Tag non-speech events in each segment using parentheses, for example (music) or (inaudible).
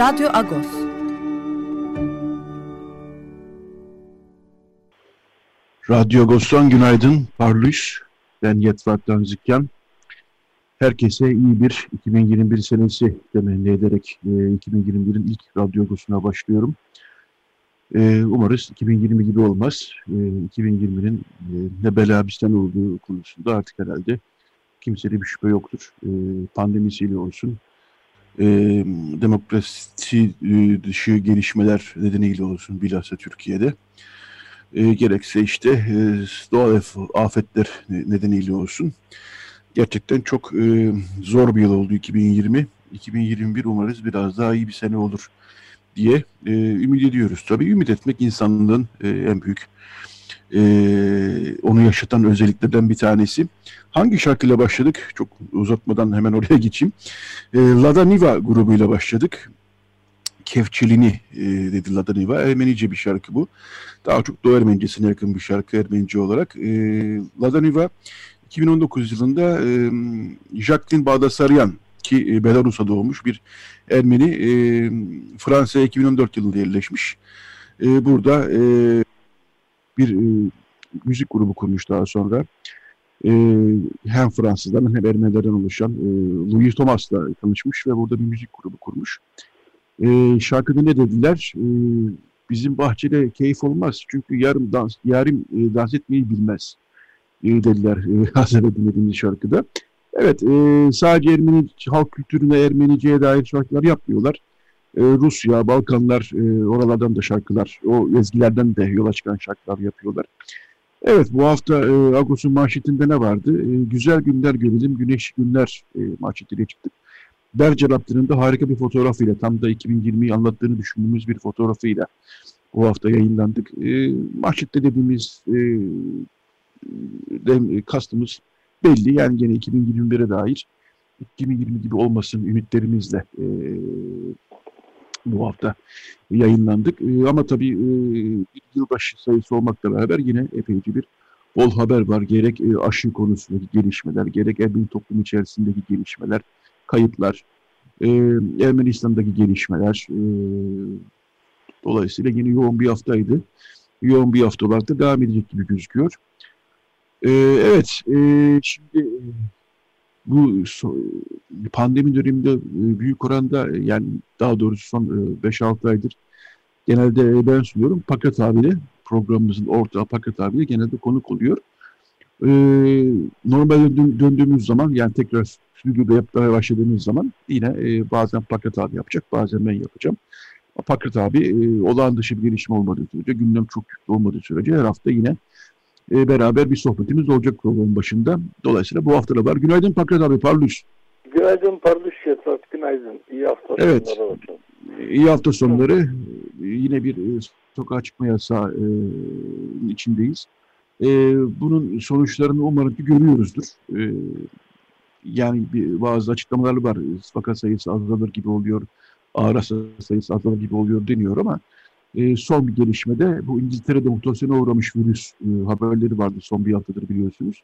Radyo Agos. Radyo Agos'tan günaydın. Parlış. Ben Yetvat'tan Zikyan. Herkese iyi bir 2021 senesi temenni ederek e, 2021'in ilk Radyo Agos'una başlıyorum. E, umarız 2020 gibi olmaz. E, 2020'nin e, ne bela bizden olduğu konusunda artık herhalde kimsede bir şüphe yoktur. E, pandemisiyle olsun, e, demokrasi e, dışı gelişmeler nedeniyle olsun bilhassa Türkiye'de e, gerekse işte e, doğal afetler nedeniyle olsun gerçekten çok e, zor bir yıl oldu 2020. 2021 umarız biraz daha iyi bir sene olur diye e, ümit ediyoruz. Tabii ümit etmek insanlığın e, en büyük e, onu yaşatan özelliklerden bir tanesi. Hangi şarkıyla başladık? Çok uzatmadan hemen oraya geçeyim. E, Lada Niva grubuyla başladık. Kevçelini e, dedi Lada Niva. Ermenice bir şarkı bu. Daha çok Doğu Ermenicesine yakın bir şarkı Ermenice olarak. E, Lada Niva 2019 yılında e, Jacqueline Bağdasaryan ki e, Belarus'a doğmuş bir Ermeni e, Fransa'ya 2014 yılında yerleşmiş. E, burada e, bir e, müzik grubu kurmuş daha sonra. E, hem Fransızlardan hem Ermenilerden oluşan e, Louis Thomas'la tanışmış ve burada bir müzik grubu kurmuş. E, şarkıda ne dediler? E, bizim bahçede keyif olmaz çünkü yarım dans, yarim e, dans etmeyi bilmez e, dediler e, (laughs) az evvel dinlediğimiz şarkıda. Evet, e, sadece Ermeni halk kültürüne, Ermenice'ye dair şarkılar yapmıyorlar e, Rusya, Balkanlar, e, oralardan da şarkılar, o ezgilerden de yola çıkan şarkılar yapıyorlar. Evet bu hafta e, Agos'un manşetinde ne vardı? E, güzel günler görelim, güneş günler e, manşetiyle çıktık. Berceraptır'ın da harika bir fotoğrafıyla, tam da 2020'yi anlattığını düşündüğümüz bir fotoğrafıyla bu hafta yayınlandık. E, manşette dediğimiz e, de, kastımız belli. Yani gene 2021'e dair 2020 gibi olmasın ümitlerimizle e, bu hafta yayınlandık. E, ama tabii e, yılbaşı sayısı olmakla beraber yine epeyce bir bol haber var. Gerek e, aşı konusundaki gelişmeler, gerek Ermeni toplum içerisindeki gelişmeler, kayıplar, e, Ermenistan'daki gelişmeler. E, dolayısıyla yine yoğun bir haftaydı. Yoğun bir hafta olarak da devam edecek gibi gözüküyor. E, evet, şimdi bu pandemi döneminde e, büyük oranda e, yani daha doğrusu son 5-6 e, aydır genelde ben sunuyorum. Paket abiyle programımızın ortağı Paket abiyle genelde konuk oluyor. Normalde döndüğümüz zaman yani tekrar stüdyoda yapmaya başladığımız zaman yine bazen Paket abi yapacak bazen ben yapacağım. Paket abi olağan dışı bir gelişme olmadığı sürece gündem çok yüklü olmadığı sürece her hafta yine e, beraber bir sohbetimiz olacak programın başında. Dolayısıyla bu hafta da var. Günaydın Pakrat abi, Parlus. Günaydın Parlus Şetrat, günaydın. İyi hafta evet. sonları olsun. İyi hafta sonları. Yine bir e, sokağa çıkma yasağı e, içindeyiz. E, bunun sonuçlarını umarım ki görüyoruzdur. E, yani bir, bazı açıklamalar var. Vaka sayısı azalır gibi oluyor. Ağır sayısı azalır gibi oluyor deniyor ama e, son bir gelişmede bu İngiltere'de mutasyona uğramış virüs e, haberleri vardı son bir haftadır biliyorsunuz.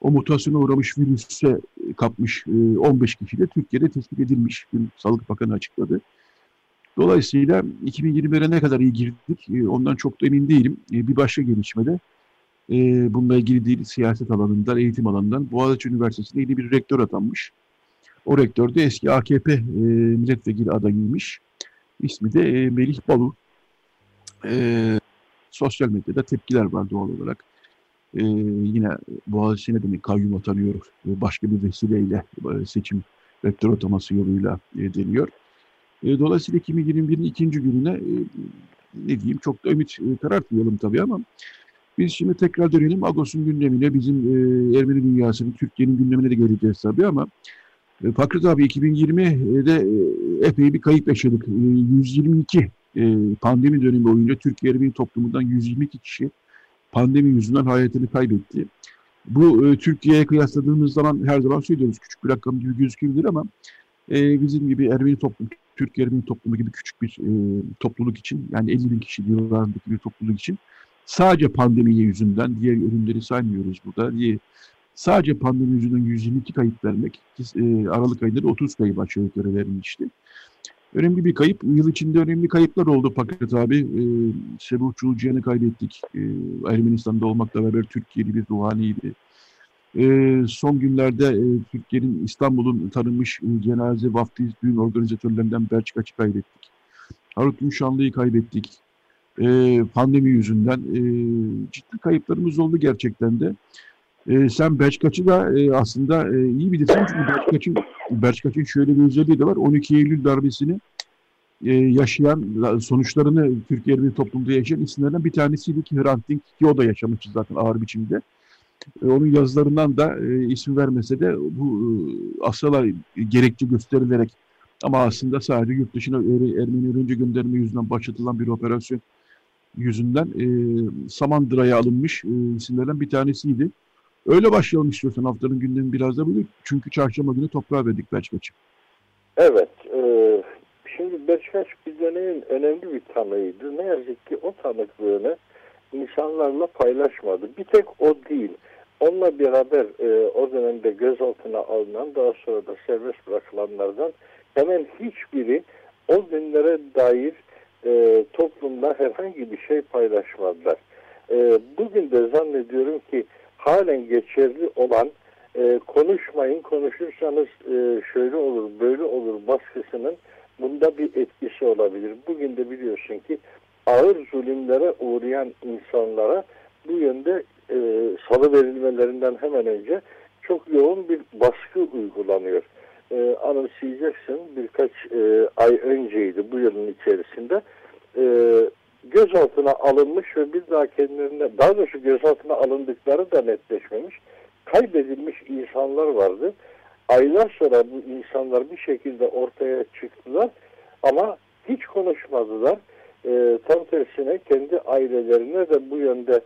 O mutasyona uğramış virüse kapmış e, 15 kişi de Türkiye'de tespit edilmiş. Dün Sağlık Bakanı açıkladı. Dolayısıyla 2021'e ne kadar iyi girdik e, ondan çok da emin değilim. E, bir başka gelişmede e, bununla ilgili değil siyaset alanından, eğitim alanından Boğaziçi Üniversitesi'nde yeni bir rektör atanmış. O rektör de eski AKP e, milletvekili adayıymış. İsmi de e, Melih Balu e, sosyal medyada tepkiler var doğal olarak. E, yine Boğaziçi ne demek kayyum atanıyor başka bir vesileyle seçim rektör ataması yoluyla e, deniyor. E, dolayısıyla 2021'in ikinci gününe e, ne diyeyim çok da ümit e, karartmayalım tabii ama biz şimdi tekrar dönelim Agos'un gündemine, bizim e, Ermeni dünyasının, Türkiye'nin gündemine de geleceğiz tabii ama E, Fakret abi 2020'de e, epey bir kayıp yaşadık. E, 122 e, pandemi dönemi boyunca Türkiye Ermeni toplumundan 122 kişi pandemi yüzünden hayatını kaybetti. Bu e, Türkiye'ye kıyasladığımız zaman her zaman söylüyoruz küçük bir rakam gibi gözükebilir ama e, bizim gibi Ermeni toplum, Türkiye Ermeni toplumu gibi küçük bir e, topluluk için yani 50 bin kişi civarındaki bir topluluk için sadece pandemi yüzünden diğer ölümleri saymıyoruz burada diye sadece pandemi yüzünden 122 kayıp vermek e, Aralık ayında da 30 kayıp aşağı yukarı verilmişti. Önemli bir kayıp. Yıl içinde önemli kayıplar oldu Paket abi. E, Sebuh Çuluciyan'ı kaybettik. E, Ermenistan'da olmakla beraber Türkiye'li bir ruhaniydi. E, son günlerde e, Türkiye'nin İstanbul'un tanınmış e, cenaze vaftiz düğün organizatörlerinden Belçikaç'ı kaybettik. Harut Gümüşanlı'yı kaybettik. E, pandemi yüzünden e, ciddi kayıplarımız oldu gerçekten de. E, sen Belçikaç'ı da e, aslında e, iyi bilirsin çünkü Belçikaç'ın Belçikaç'ın şöyle bir özelliği de var. 12 Eylül darbesini e, yaşayan, sonuçlarını Türkiye'de bir toplumda yaşayan isimlerden bir tanesiydi ki Hrant Dink ki o da yaşamıştı zaten ağır biçimde. E, onun yazılarından da e, isim vermese de bu e, asala gerekçe gösterilerek ama aslında sadece yurt dışına Ermeni öğrenci gönderme yüzünden başlatılan bir operasyon yüzünden e, Samandıra'ya alınmış e, isimlerden bir tanesiydi. Öyle başlayalım istiyorsan haftanın gündemi biraz da böyle. Çünkü çarşamba günü toprağa verdik Belçikaç'ı. Evet. E, şimdi Belçikaç bir dönemin önemli bir tanığıydı. Ne yazık ki o tanıklığını insanlarla paylaşmadı. Bir tek o değil. Onunla beraber e, o dönemde gözaltına alınan daha sonra da serbest bırakılanlardan hemen hiçbiri o günlere dair e, toplumda herhangi bir şey paylaşmadılar. E, bugün de zannediyorum ki halen geçerli olan e, konuşmayın konuşursanız e, şöyle olur böyle olur baskısının bunda bir etkisi olabilir. Bugün de biliyorsun ki ağır zulümlere uğrayan insanlara bu yönde e, salı verilmelerinden hemen önce çok yoğun bir baskı uygulanıyor. E, anımsayacaksın birkaç e, ay önceydi bu yılın içerisinde e, gözaltına alınmış ve bir daha kendilerine daha doğrusu gözaltına alındıkları da netleşmemiş kaybedilmiş insanlar vardı. Aylar sonra bu insanlar bir şekilde ortaya çıktılar ama hiç konuşmadılar. E, tam tersine kendi ailelerine de bu yönde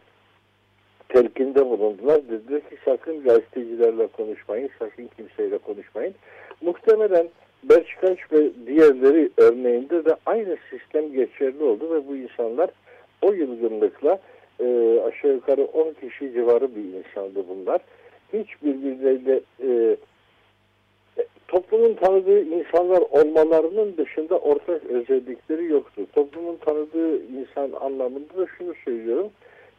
telkinde bulundular. Dediler ki sakın gazetecilerle konuşmayın, sakın kimseyle konuşmayın. Muhtemelen Belçikaç ve diğerleri örneğinde de aynı sistem geçerli oldu ve bu insanlar o yılgınlıkla e, aşağı yukarı 10 kişi civarı bir insandı bunlar. Hiç birbirleriyle e, toplumun tanıdığı insanlar olmalarının dışında ortak özellikleri yoktu. Toplumun tanıdığı insan anlamında da şunu söylüyorum.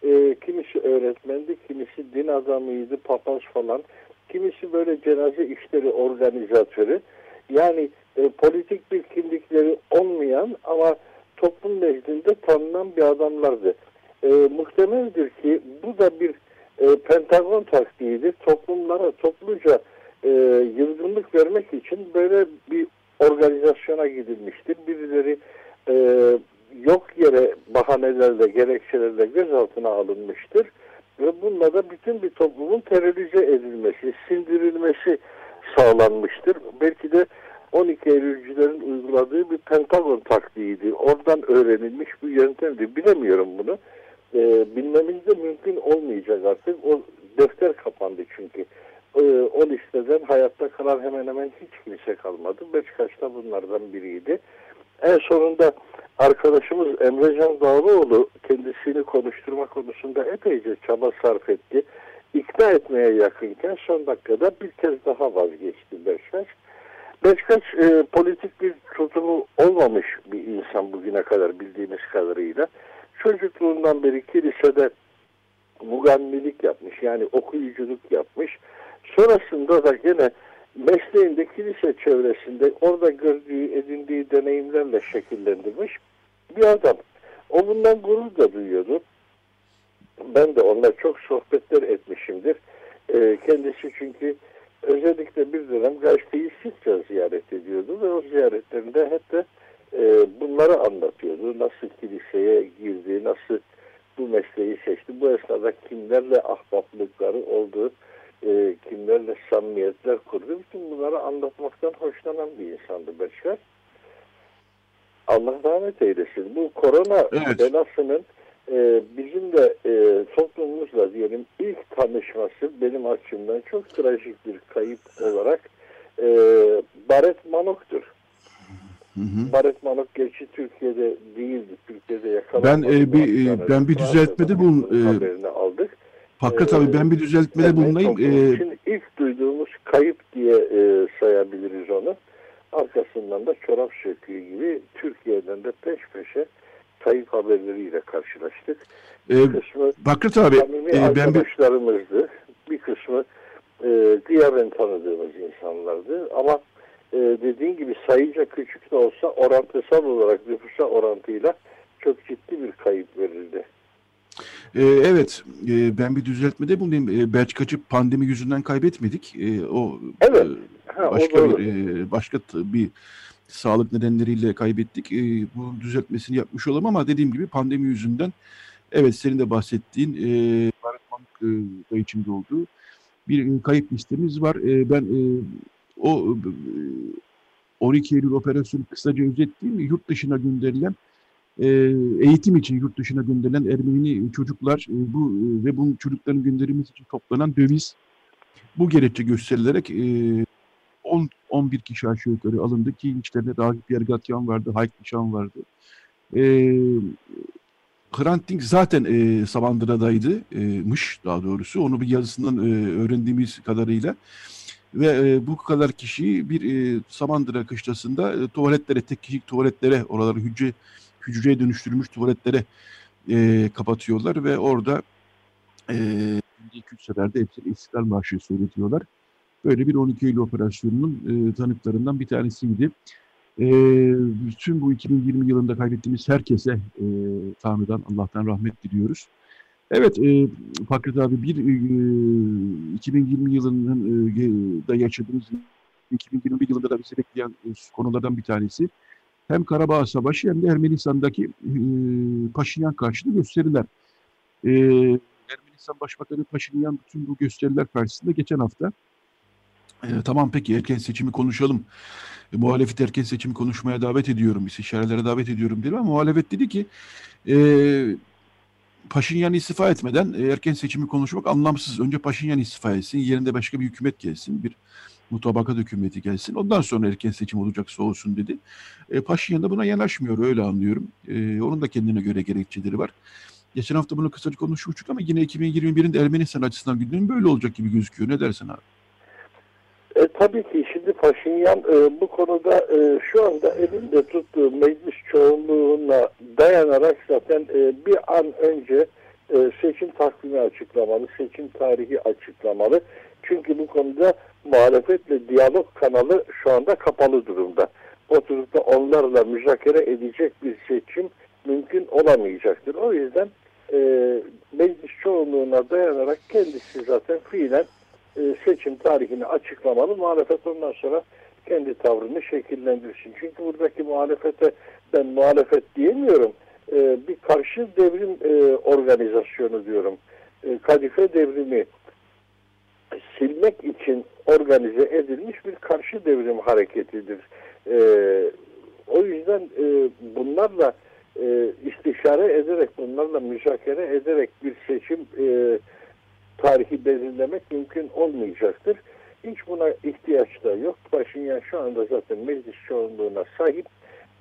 E, kimisi öğretmendi, kimisi din adamıydı, papaz falan. Kimisi böyle cenaze işleri organizatörü. Yani e, politik bir kimlikleri olmayan ama toplum nezdinde tanınan bir adamlardı. E, muhtemeldir ki bu da bir e, Pentagon taktiğidir. Toplumlara topluca e, yılgınlık vermek için böyle bir organizasyona gidilmiştir. Birileri e, yok yere bahanelerle, gerekçelerle gözaltına alınmıştır. Ve bununla da bütün bir toplumun terörize edilmesi, sindirilmesi sağlanmıştır. Belki de 12 Eylülcülerin uyguladığı bir Pentagon taktiğiydi. Oradan öğrenilmiş bir yöntemdi. Bilemiyorum bunu. Ee, bilmemiz de mümkün olmayacak artık. O defter kapandı çünkü. Ee, o listeden hayatta kalan hemen hemen hiç kimse kalmadı. Beşiktaş da bunlardan biriydi. En sonunda arkadaşımız Emrecan Dağlıoğlu kendisini konuşturma konusunda epeyce çaba sarf etti. İkna etmeye yakınken son dakikada bir kez daha vazgeçti Beşiktaş. Beşiktaş e, politik bir tutumu olmamış bir insan bugüne kadar bildiğimiz kadarıyla. Çocukluğundan beri kilisede mugannilik yapmış yani okuyuculuk yapmış. Sonrasında da gene mesleğinde kilise çevresinde orada gördüğü, edindiği deneyimlerle şekillendirmiş bir adam. O bundan gurur da duyuyordu. Ben de onunla çok sohbetler etmişimdir. E, kendisi çünkü özellikle bir dönem gazeteyi sıkça ziyaret ediyordu ve o ziyaretlerinde hep de e, bunları anlatıyordu. Nasıl kiliseye girdi, nasıl bu mesleği seçti, bu esnada kimlerle ahbaplıkları oldu. e, kimlerle samimiyetler kurdu. Bütün bunları anlatmaktan hoşlanan bir insandı Beşer. Allah rahmet eylesin. Bu korona Evet. belasının e, bizim de e, toplumumuzla diyelim ilk tanışması benim açımdan çok trajik bir kayıp olarak e, Baret Manok'tur. Hı hı. Baret Manok gerçi Türkiye'de değildi. Türkiye'de Ben, yakalanmadı. e, bir, e, ben bir düzeltmede Fransa'dan e, haberini aldık. Fakat Ee, abi ben bir düzeltmede Evet, bulunayım. Ee, için ilk duyduğumuz kayıp diye e, sayabiliriz onu. Arkasından da çorap söküğü gibi Türkiye'den de peş peşe kayıp haberleriyle karşılaştık. Bir kısmı Fakret abi e, ben bir, arkadaşlarımızdı. Bir kısmı e, gıyaben tanıdığımız insanlardı. Ama e, dediğin gibi sayıca küçük de olsa orantısal olarak nüfusa orantıyla çok ciddi bir kayıp verildi. e, evet e, ben bir düzeltmede bulunayım. E, Belçikacı pandemi yüzünden kaybetmedik. E, o Evet. e, Ha, o başka doğru. bir başka bir sağlık nedenleriyle kaybettik. E, bunun düzeltmesini yapmış olalım ama dediğim gibi pandemi yüzünden evet senin de bahsettiğin e, Baratmanlık e, da içinde olduğu bir e, kayıp listemiz var. E, ben e, o e, 12 Eylül operasyonu kısaca özetleyeyim. Yurt dışına gönderilen e, eğitim için yurt dışına gönderilen Ermeni çocuklar e, bu e, ve bu çocukların gönderilmesi için toplanan döviz bu gerekçe gösterilerek e, 10 11 kişi aşağı yukarı alındı ki içlerinde Ragip Yergatyan vardı, Hayk Nişan vardı. E, Dink zaten e, Samandıra'daydı, e, mış daha doğrusu. Onu bir yazısından e, öğrendiğimiz kadarıyla. Ve e, bu kadar kişiyi bir e, Samandıra kışlasında e, tuvaletlere, tek kişilik tuvaletlere, oraları hücre hücreye dönüştürülmüş tuvaletlere e, kapatıyorlar ve orada e, 200 seferde hepsine İstiklal Marşı söyletiyorlar. Böyle bir 12 Eylül operasyonunun e, tanıklarından bir tanesiydi. E, bütün bu 2020 yılında kaybettiğimiz herkese e, Tanrı'dan, Allah'tan rahmet diliyoruz. Evet, e, Fakret abi bir e, 2020 yılının e, da yaşadığımız 2021 yılında da bizi bekleyen e, konulardan bir tanesi hem Karabağ Savaşı hem de Ermenistan'daki e, Paşinyan karşıtı gösteriler. E, Ermenistan Başbakanı Paşinyan bütün bu gösteriler karşısında geçen hafta e, tamam peki erken seçimi konuşalım. E, muhalefet erken seçimi konuşmaya davet ediyorum, istişarelere davet ediyorum dedi ama muhalefet dedi ki e, Paşinyan istifa etmeden e, erken seçimi konuşmak anlamsız. Önce Paşinyan istifa etsin, yerinde başka bir hükümet gelsin, bir mutabakat hükümeti gelsin. Ondan sonra erken seçim olacaksa olsun dedi. E, Paşinyan da buna yanaşmıyor öyle anlıyorum. E, onun da kendine göre gerekçeleri var. Geçen hafta bunu kısaca konuşmuştuk ama yine 2021'in de Ermenistan açısından gündemi böyle olacak gibi gözüküyor. Ne dersin abi? E, tabii ki şimdi Paşinyan e, bu konuda e, şu anda elinde tuttuğu meclis çoğunluğuna dayanarak zaten e, bir an önce e, seçim takvimi açıklamalı, seçim tarihi açıklamalı. Çünkü bu konuda muhalefetle diyalog kanalı şu anda kapalı durumda. Oturup da onlarla müzakere edecek bir seçim mümkün olamayacaktır. O yüzden e, meclis çoğunluğuna dayanarak kendisi zaten fiilen e, seçim tarihini açıklamalı. Muhalefet ondan sonra kendi tavrını şekillendirsin. Çünkü buradaki muhalefete ben muhalefet diyemiyorum. E, bir karşı devrim e, organizasyonu diyorum. Kadife devrimi silmek için organize edilmiş bir karşı devrim hareketidir. O yüzden bunlarla istişare ederek, bunlarla müzakere ederek bir seçim e, tarihi belirlemek mümkün olmayacaktır. Hiç buna ihtiyaç da yok. Paşinyan şu anda zaten meclis çoğunluğuna sahip.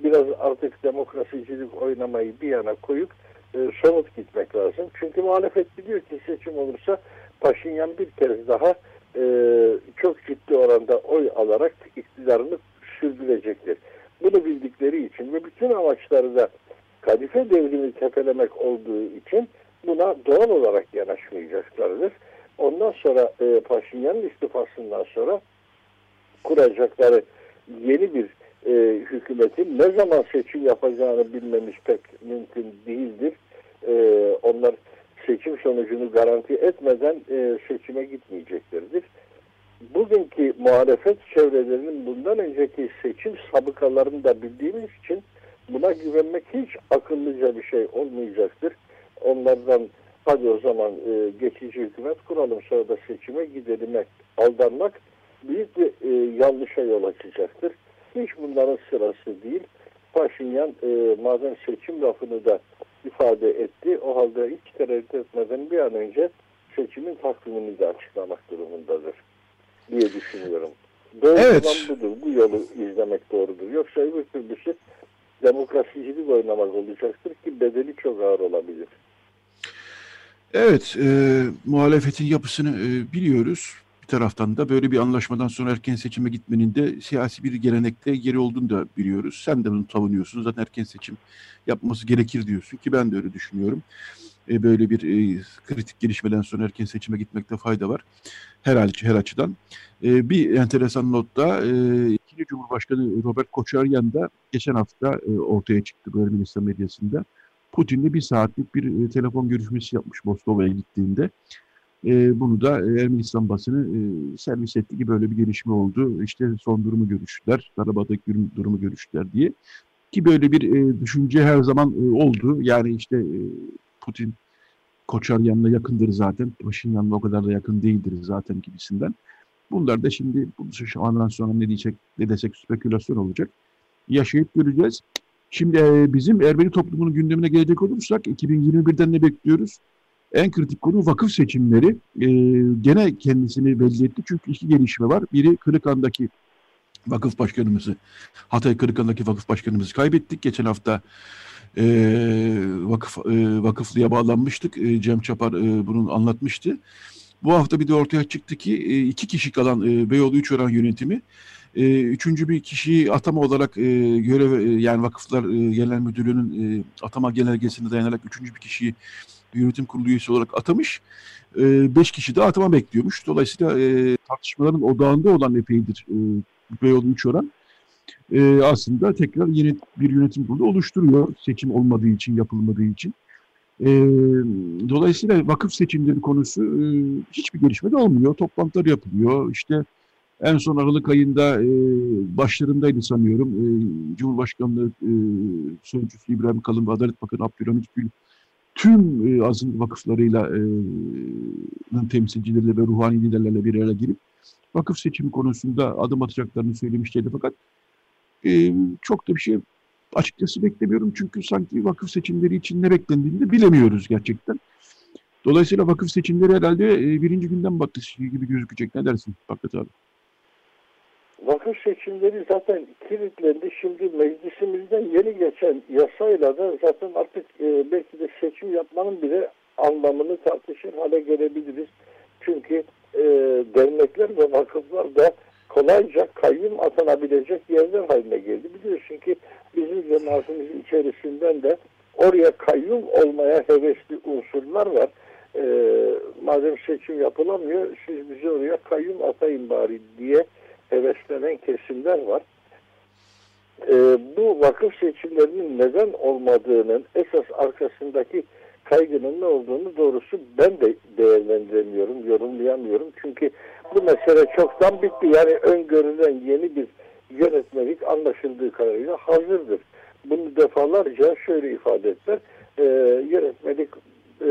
Biraz artık demokrasicilik oynamayı bir yana koyup e, somut gitmek lazım. Çünkü muhalefet biliyor ki seçim olursa Paşinyan bir kez daha e, çok ciddi oranda oy alarak iktidarını sürdürecektir. Bunu bildikleri için ve bütün amaçları da kadife devrimi tepelemek olduğu için buna doğal olarak yanaşmayacaklardır. Ondan sonra e, Paşinyan'ın istifasından sonra kuracakları yeni bir e, hükümetin ne zaman seçim yapacağını bilmemiz pek mümkün değildir. E, onlar seçim sonucunu garanti etmeden e, seçime gitmeyeceklerdir. Bugünkü muhalefet çevrelerinin bundan önceki seçim sabıkalarını da bildiğimiz için buna güvenmek hiç akıllıca bir şey olmayacaktır. Onlardan hadi o zaman e, geçici hükümet kuralım sonra da seçime gidelim aldanmak büyük bir e, yanlışa yol açacaktır. Hiç bunların sırası değil. Paşinyan e, madem seçim lafını da ifade etti o halde hiç tereddüt etmeden bir an önce seçimin takvimini de açıklamak durumundadır diye düşünüyorum. Doğru evet. budur. Bu yolu izlemek doğrudur. Yoksa öbür türlüsü demokrasicilik oynamak olacaktır ki bedeli çok ağır olabilir. Evet, e, muhalefetin yapısını e, biliyoruz. Bir taraftan da böyle bir anlaşmadan sonra erken seçime gitmenin de siyasi bir gelenekte geri olduğunu da biliyoruz. Sen de bunu savunuyorsun. Zaten erken seçim yapması gerekir diyorsun ki ben de öyle düşünüyorum. E, böyle bir e, kritik gelişmeden sonra erken seçime gitmekte fayda var. Her, her açıdan. E, bir enteresan notta e, ikinci Cumhurbaşkanı Robert Koçaryan da geçen hafta e, ortaya çıktı bu Ermenistan medyasında. Putin'le bir saatlik bir e, telefon görüşmesi yapmış Moskova'ya gittiğinde. E, bunu da e, Ermenistan basını e, servis etti ki böyle bir gelişme oldu. İşte son durumu görüştüler, Karabağ'daki durumu görüştüler diye. Ki böyle bir e, düşünce her zaman e, oldu. Yani işte e, Putin Koçar yanına yakındır zaten. yanına o kadar da yakın değildir zaten gibisinden. Bunlar da şimdi bu andan sonra ne diyecek ne desek spekülasyon olacak. Yaşayıp göreceğiz. Şimdi e, bizim Ermeni toplumunun gündemine gelecek olursak 2021'den ne bekliyoruz? En kritik konu vakıf seçimleri. E, gene kendisini belli etti çünkü iki gelişme var. Biri Kırıkan'daki vakıf başkanımızı, Hatay Kırıkan'daki vakıf başkanımızı kaybettik. Geçen hafta e, vakıf e, vakıflıya bağlanmıştık. E, Cem Çapar e, bunu anlatmıştı. Bu hafta bir de ortaya çıktı ki e, iki kişi kalan e, Beyoğlu 3 oran yönetimi e, üçüncü bir kişiyi atama olarak e, görev e, yani vakıflar e, genel müdürlüğünün e, atama genelgesine dayanarak üçüncü bir kişiyi yönetim kurulu üyesi olarak atamış. E, beş kişi de atama bekliyormuş. Dolayısıyla e, tartışmaların odağında olan epeydir e, Beyoğlu 3 oran. E, aslında tekrar yeni bir yönetim kurulu oluşturuyor. Seçim olmadığı için, yapılmadığı için. E, dolayısıyla vakıf seçimleri konusu e, hiçbir gelişme olmuyor. Toplantılar yapılıyor. İşte en son Aralık ayında e, başlarındaydı sanıyorum. E, Cumhurbaşkanlığı e, Sözcüsü İbrahim Kalın ve Adalet Bakanı Abdülhamit Gül tüm e, azınlık vakıflarıyla e, temsilcileriyle ve ruhani liderlerle bir araya girip vakıf seçimi konusunda adım atacaklarını söylemişlerdi fakat e, çok da bir şey açıkçası beklemiyorum çünkü sanki vakıf seçimleri için ne beklendiğini bilemiyoruz gerçekten. Dolayısıyla vakıf seçimleri herhalde e, birinci günden maddesi gibi gözükecek. Ne dersin Fakret abi? Vakıf seçimleri zaten kilitlendi. Şimdi meclisimizden yeni geçen yasayla da zaten artık e, belki de seçim yapmanın bile anlamını tartışır hale gelebiliriz. Çünkü e, dernekler ve vakıflar da kolayca kayyum atanabilecek yerler haline geldi. Biliyorsun ki bizim cemaatimizin içerisinden de oraya kayyum olmaya hevesli unsurlar var. E, madem seçim yapılamıyor siz bizi oraya kayyum atayın bari diye heveslenen kesimler var. E, bu vakıf seçimlerinin neden olmadığının esas arkasındaki kaygının ne olduğunu doğrusu ben de değerlendiremiyorum, yorumlayamıyorum. Çünkü bu mesele çoktan bitti. Yani öngörülen yeni bir yönetmelik anlaşıldığı kadarıyla hazırdır. Bunu defalarca şöyle ifade ettiler. E, yönetmelik e,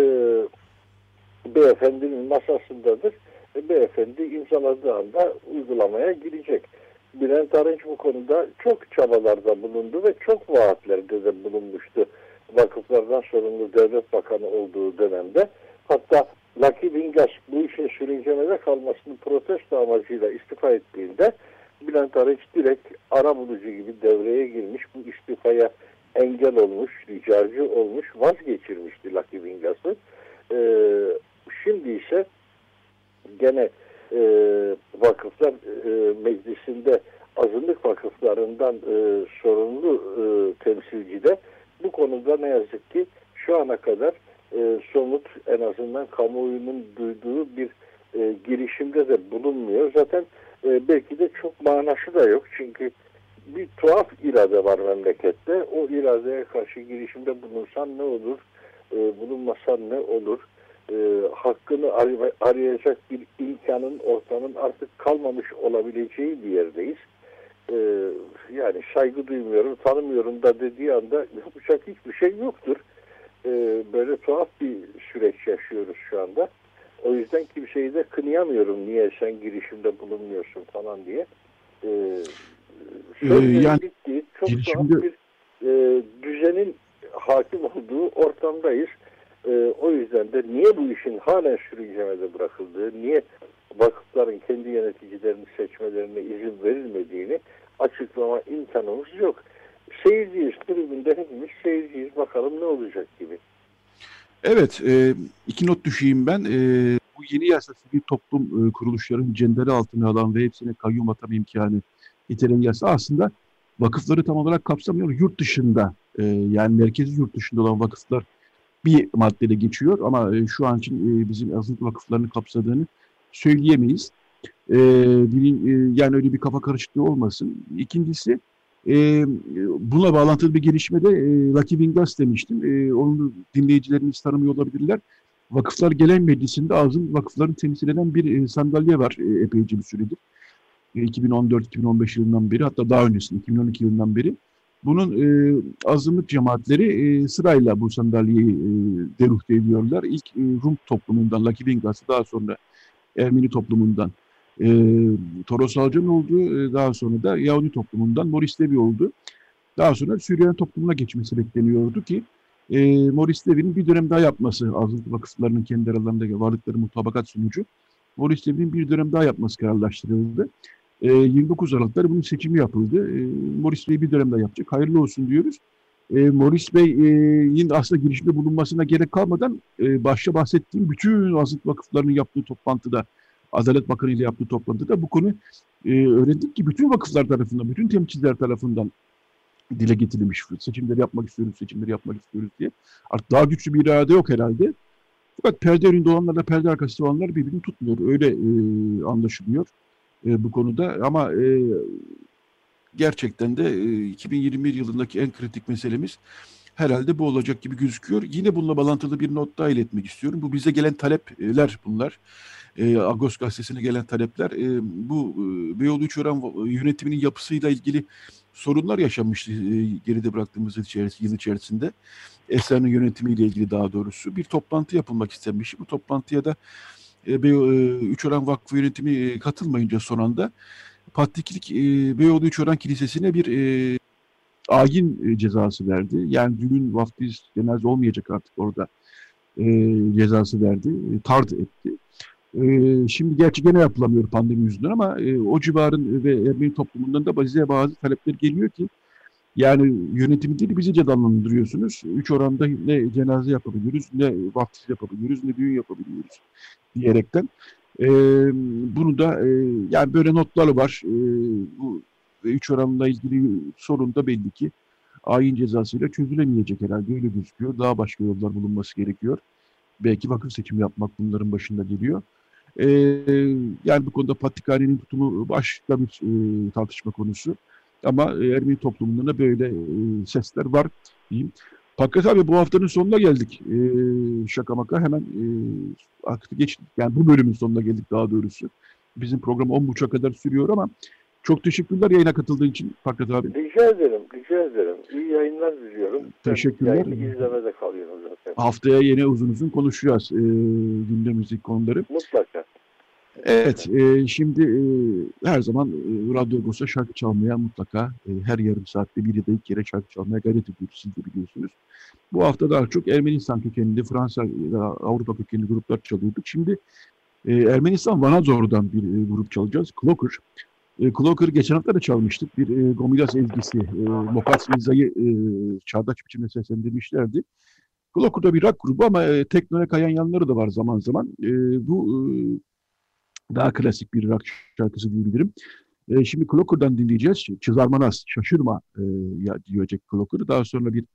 beyefendinin masasındadır beyefendi imzaladığı anda uygulamaya girecek. Bülent Arınç bu konuda çok çabalarda bulundu ve çok vaatlerde de bulunmuştu. Vakıflardan sorumlu devlet bakanı olduğu dönemde. Hatta Lucky Vingas bu işin sürüncemede kalmasını protesto amacıyla istifa ettiğinde Bülent Arınç direkt ara bulucu gibi devreye girmiş. Bu istifaya engel olmuş, ricacı olmuş, vazgeçirmişti Lucky Vingas'ı. Ee, şimdi ise gene e, vakıflar e, meclisinde azınlık vakıflarından e, sorumlu e, temsilci de bu konuda ne yazık ki şu ana kadar e, somut en azından kamuoyunun duyduğu bir e, girişimde de bulunmuyor. Zaten e, belki de çok manası da yok. Çünkü bir tuhaf irade var memlekette. O iradeye karşı girişimde bulunsan ne olur, e, bulunmasan ne olur? E, hakkını arayacak bir imkanın ortamın artık kalmamış olabileceği bir yerdeyiz. E, yani saygı duymuyorum, tanımıyorum da dediği anda yapacak hiçbir şey yoktur. e, böyle tuhaf bir süreç yaşıyoruz şu anda. O yüzden kimseyi de kınayamıyorum niye sen girişimde bulunmuyorsun falan diye. E, Ee, yani bittiği çok girişimde- tuhaf bir e, düzenin hakim olduğu ortamdayız. E, o yüzden de niye bu işin halen sürüncemede bırakıldığı, niye vakıfların kendi yöneticilerini seçmelerine izin verilmediğini açıklama imkanımız yok. Seyirciyiz, tribünde hepimiz seyirciyiz. Bakalım ne olacak gibi. Evet, e, iki not düşeyim ben. E, bu yeni yasa sivil toplum e, kuruluşların cenderi altına alan ve hepsine kayyum atama imkanı getiren yasa aslında vakıfları tam olarak kapsamıyor. Yurt dışında e, yani merkezi yurt dışında olan vakıflar bir maddede geçiyor ama e, şu an için e, bizim azınlık vakıflarını kapsadığını söyleyemeyiz. E, yani öyle bir kafa karışıklığı olmasın. İkincisi buna bağlantılı bir gelişmede Lucky Wingas demiştim. Onu dinleyicilerimiz tanımıyor olabilirler. Vakıflar Genel Meclisi'nde azın vakıfların temsil eden bir sandalye var epeyce bir süredir. E, 2014-2015 yılından beri hatta daha öncesinde 2012 yılından beri. Bunun e, azınlık cemaatleri e, sırayla bu sandalyeyi e, deruhte ediyorlar. İlk e, Rum toplumundan Lucky Wingas'ı daha sonra Ermeni toplumundan e, Toros Alcan oldu. E, daha sonra da Yahudi toplumundan Morris Levi oldu. Daha sonra Süryani toplumuna geçmesi bekleniyordu ki e, Morris Levi'nin bir dönem daha yapması azınlık vakıflarının kendi aralarında varlıkları mutabakat sonucu Morris Levi'nin bir dönem daha yapması kararlaştırıldı. E, 29 Aralık'ta bunun seçimi yapıldı. E, Morris Bey bir dönem daha yapacak. Hayırlı olsun diyoruz. E, Morris Bey'in aslında girişimde bulunmasına gerek kalmadan e, başta bahsettiğim bütün azınlık vakıflarının yaptığı toplantıda Adalet Bakanı ile yaptığı toplantıda bu konu e, öğrendik ki bütün vakıflar tarafından, bütün temsilciler tarafından dile getirilmiş. Seçimleri yapmak istiyoruz, seçimleri yapmak istiyoruz diye. Artık daha güçlü bir irade yok herhalde. Fakat perde önünde olanlarla perde arkasında olanlar birbirini tutmuyor. Öyle e, anlaşılıyor e, bu konuda. Ama e, gerçekten de e, 2021 yılındaki en kritik meselemiz herhalde bu olacak gibi gözüküyor. Yine bununla bağlantılı bir not daha iletmek istiyorum. Bu bize gelen talepler bunlar. E, Agos gazetesine gelen talepler. E, bu e, Beyoğlu Üçören yönetiminin yapısıyla ilgili sorunlar yaşanmıştı e, geride bıraktığımız yıl içerisinde. Yıl içerisinde. Eser'in yönetimiyle ilgili daha doğrusu bir toplantı yapılmak istenmiş. Bu toplantıya da e, Beyo, e, Üçören Vakfı yönetimi e, katılmayınca son anda Patliklik e, Beyoğlu Üçören Kilisesi'ne bir e, e, cezası verdi. Yani düğün, vaftiz, cenaze olmayacak artık orada e, cezası verdi. E, tard etti. Şimdi gerçi gene yapılamıyor pandemi yüzünden ama o civarın ve Ermeni toplumundan da bize bazı talepler geliyor ki yani yönetimi değil bizi cezalandırıyorsunuz. Üç oranda ne cenaze yapabiliyoruz, ne vaftiz yapabiliyoruz, ne düğün yapabiliyoruz diyerekten. E, bunu da e, yani böyle notları var. E, bu üç oranla ilgili sorun da belli ki ayin cezasıyla çözülemeyecek herhalde öyle gözüküyor. Daha başka yollar bulunması gerekiyor. Belki vakıf seçimi yapmak bunların başında geliyor. Ee, yani bu konuda Patrikhane'nin tutumu başka bir e, tartışma konusu. Ama Ermeni toplumunda da böyle e, sesler var diyeyim. Pakrat abi bu haftanın sonuna geldik. E, şaka maka hemen e, aklı geçtik. Yani bu bölümün sonuna geldik daha doğrusu. Bizim program 10.30'a kadar sürüyor ama çok teşekkürler yayına katıldığın için Pakrat abi. Rica ederim, rica ederim. İyi yayınlar diliyorum. Teşekkürler. Yayını izlemede kalıyorum zaten. Haftaya yine uzun uzun konuşacağız e, gündem müzik konuları. Mutlaka. Evet, e, şimdi e, her zaman e, Radyo Agos'a şarkı çalmaya mutlaka e, her yarım saatte bir ya da iki kere şarkı çalmaya gayret ediyoruz. Siz de biliyorsunuz. Bu hafta daha çok Ermenistan kökenli, Fransa Avrupa kökenli gruplar çalıyorduk. Şimdi e, Ermenistan Vanadzor'dan bir e, grup çalacağız. Clocker. E, Clocker geçen hafta da çalmıştık. Bir e, Gomilas ezgisi. E, Mokat Milza'yı e, çağdaş biçimde seslendirmişlerdi. Clocker da bir rock grubu ama e, teknoya kayan yanları da var zaman zaman. E, bu e, daha klasik bir rock şarkısı diyebilirim. E, şimdi Clocker'dan dinleyeceğiz. Çizarmanas, şaşırma e, diyecek Clocker. Daha sonra bir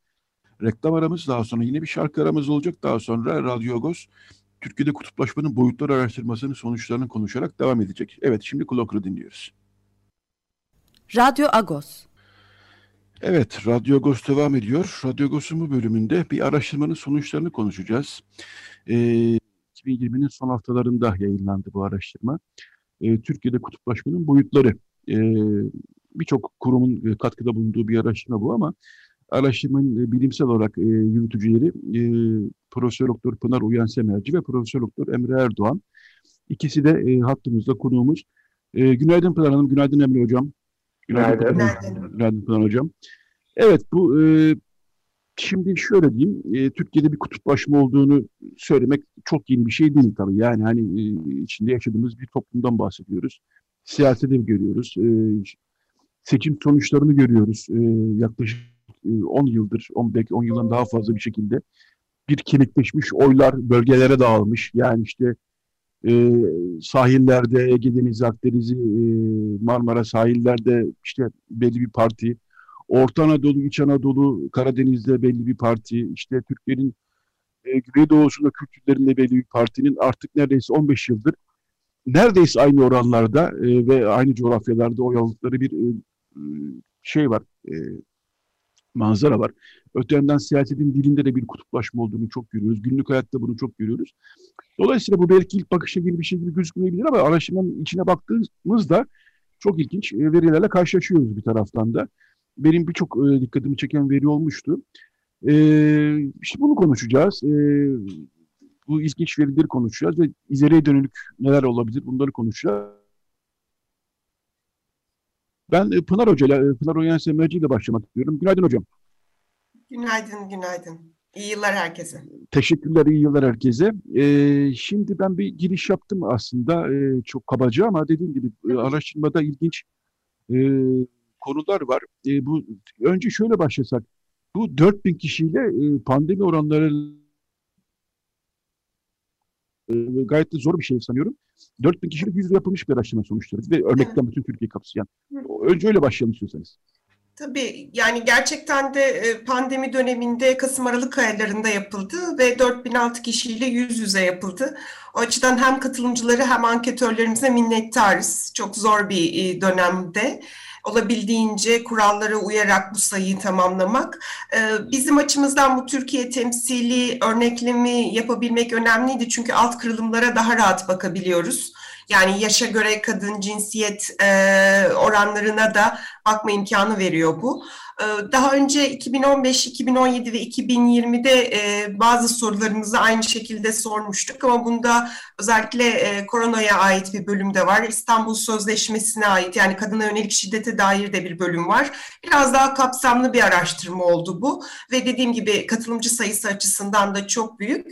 reklam aramız, daha sonra yine bir şarkı aramız olacak. Daha sonra Radyo Agos, Türkiye'de kutuplaşmanın boyutları araştırmasının sonuçlarını konuşarak devam edecek. Evet, şimdi Clocker'ı dinliyoruz. Radyo Agos. Evet, Radyo Agos devam ediyor. Radyo Agos'un bu bölümünde bir araştırmanın sonuçlarını konuşacağız. Ee, 2020'nin son haftalarında yayınlandı bu araştırma. Ee, Türkiye'de kutuplaşmanın boyutları. Ee, Birçok kurumun katkıda bulunduğu bir araştırma bu ama araştırmanın e, bilimsel olarak e, yürütücüleri e, Profesör Doktor Pınar Uyan Semerci ve Profesör Doktor Emre Erdoğan. İkisi de e, hattımızda konuğumuz. E, günaydın Pınar Hanım, günaydın Emre Hocam. Günaydın. Günaydın, günaydın Pınar Hocam. Evet, bu e, şimdi şöyle diyeyim, e, Türkiye'de bir kutuplaşma olduğunu söylemek çok yeni bir şey değil tabii. Yani hani e, içinde yaşadığımız bir toplumdan bahsediyoruz. Siyasete görüyoruz. E, seçim sonuçlarını görüyoruz. E, yaklaşık e, 10 yıldır, 10, belki 10 yıldan daha fazla bir şekilde bir kemikleşmiş oylar bölgelere dağılmış. Yani işte e, sahillerde Ege Denizi, Akdeniz'i, e, Marmara sahillerde işte belli bir parti, Orta Anadolu, İç Anadolu, Karadeniz'de belli bir parti, işte Türklerin e, Güneydoğu'sunda kültürlerinde belli bir partinin artık neredeyse 15 yıldır neredeyse aynı oranlarda e, ve aynı coğrafyalarda oy aldıkları bir e, şey var, e, manzara var. Öte yandan siyasetin dilinde de bir kutuplaşma olduğunu çok görüyoruz. Günlük hayatta bunu çok görüyoruz. Dolayısıyla bu belki ilk bakışa gibi bir şey gibi gözükmeyebilir ama araştırmanın içine baktığımızda çok ilginç e, verilerle karşılaşıyoruz bir taraftan da. Benim birçok e, dikkatimi çeken veri olmuştu. E, işte bunu konuşacağız. E, bu ilginç verileri konuşacağız ve ileriye dönük neler olabilir bunları konuşacağız. Ben e, Pınar Hoca ile, Pınar Oyan Semerci ile başlamak istiyorum. Günaydın hocam. Günaydın, günaydın. İyi yıllar herkese. Teşekkürler, iyi yıllar herkese. Ee, şimdi ben bir giriş yaptım aslında e, çok kabaca ama dediğim gibi e, araştırmada ilginç e, konular var. E, bu Önce şöyle başlasak, bu 4000 kişiyle e, pandemi oranları e, gayet de zor bir şey sanıyorum. 4000 kişilik yüzde yapılmış bir araştırma sonuçları ve örneklem bütün Türkiye kapsayan. Önce öyle başlayalım istiyorsanız. Tabii yani gerçekten de e, pandemi döneminde Kasım-Aralık aylarında yapıldı ve 4006 kişiyle yüz yüze yapıldı. O açıdan hem katılımcıları hem anketörlerimize minnettarız. Çok zor bir e, dönemde olabildiğince kurallara uyarak bu sayıyı tamamlamak. E, bizim açımızdan bu Türkiye temsili örneklemi yapabilmek önemliydi çünkü alt kırılımlara daha rahat bakabiliyoruz. Yani yaşa göre kadın cinsiyet e, oranlarına da bakma imkanı veriyor bu. E, daha önce 2015, 2017 ve 2020'de e, bazı sorularımızı aynı şekilde sormuştuk ama bunda özellikle e, koronaya ait bir bölüm de var. İstanbul Sözleşmesi'ne ait yani kadına yönelik şiddete dair de bir bölüm var. Biraz daha kapsamlı bir araştırma oldu bu ve dediğim gibi katılımcı sayısı açısından da çok büyük.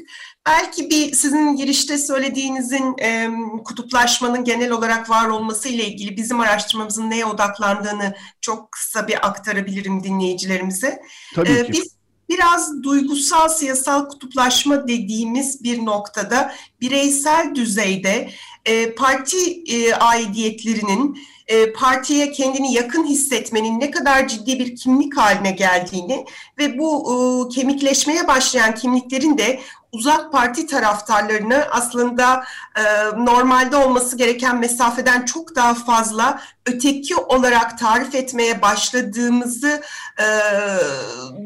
Belki bir sizin girişte söylediğinizin e, kutuplaşmanın genel olarak var olması ile ilgili bizim araştırmamızın neye odaklandığını çok kısa bir aktarabilirim dinleyicilerimize. Tabii ee, ki. Biz biraz duygusal siyasal kutuplaşma dediğimiz bir noktada bireysel düzeyde e, parti e, aidiyetlerinin e, partiye kendini yakın hissetmenin ne kadar ciddi bir kimlik haline geldiğini ve bu e, kemikleşmeye başlayan kimliklerin de uzak parti taraftarlarını aslında e, normalde olması gereken mesafeden çok daha fazla öteki olarak tarif etmeye başladığımızı e,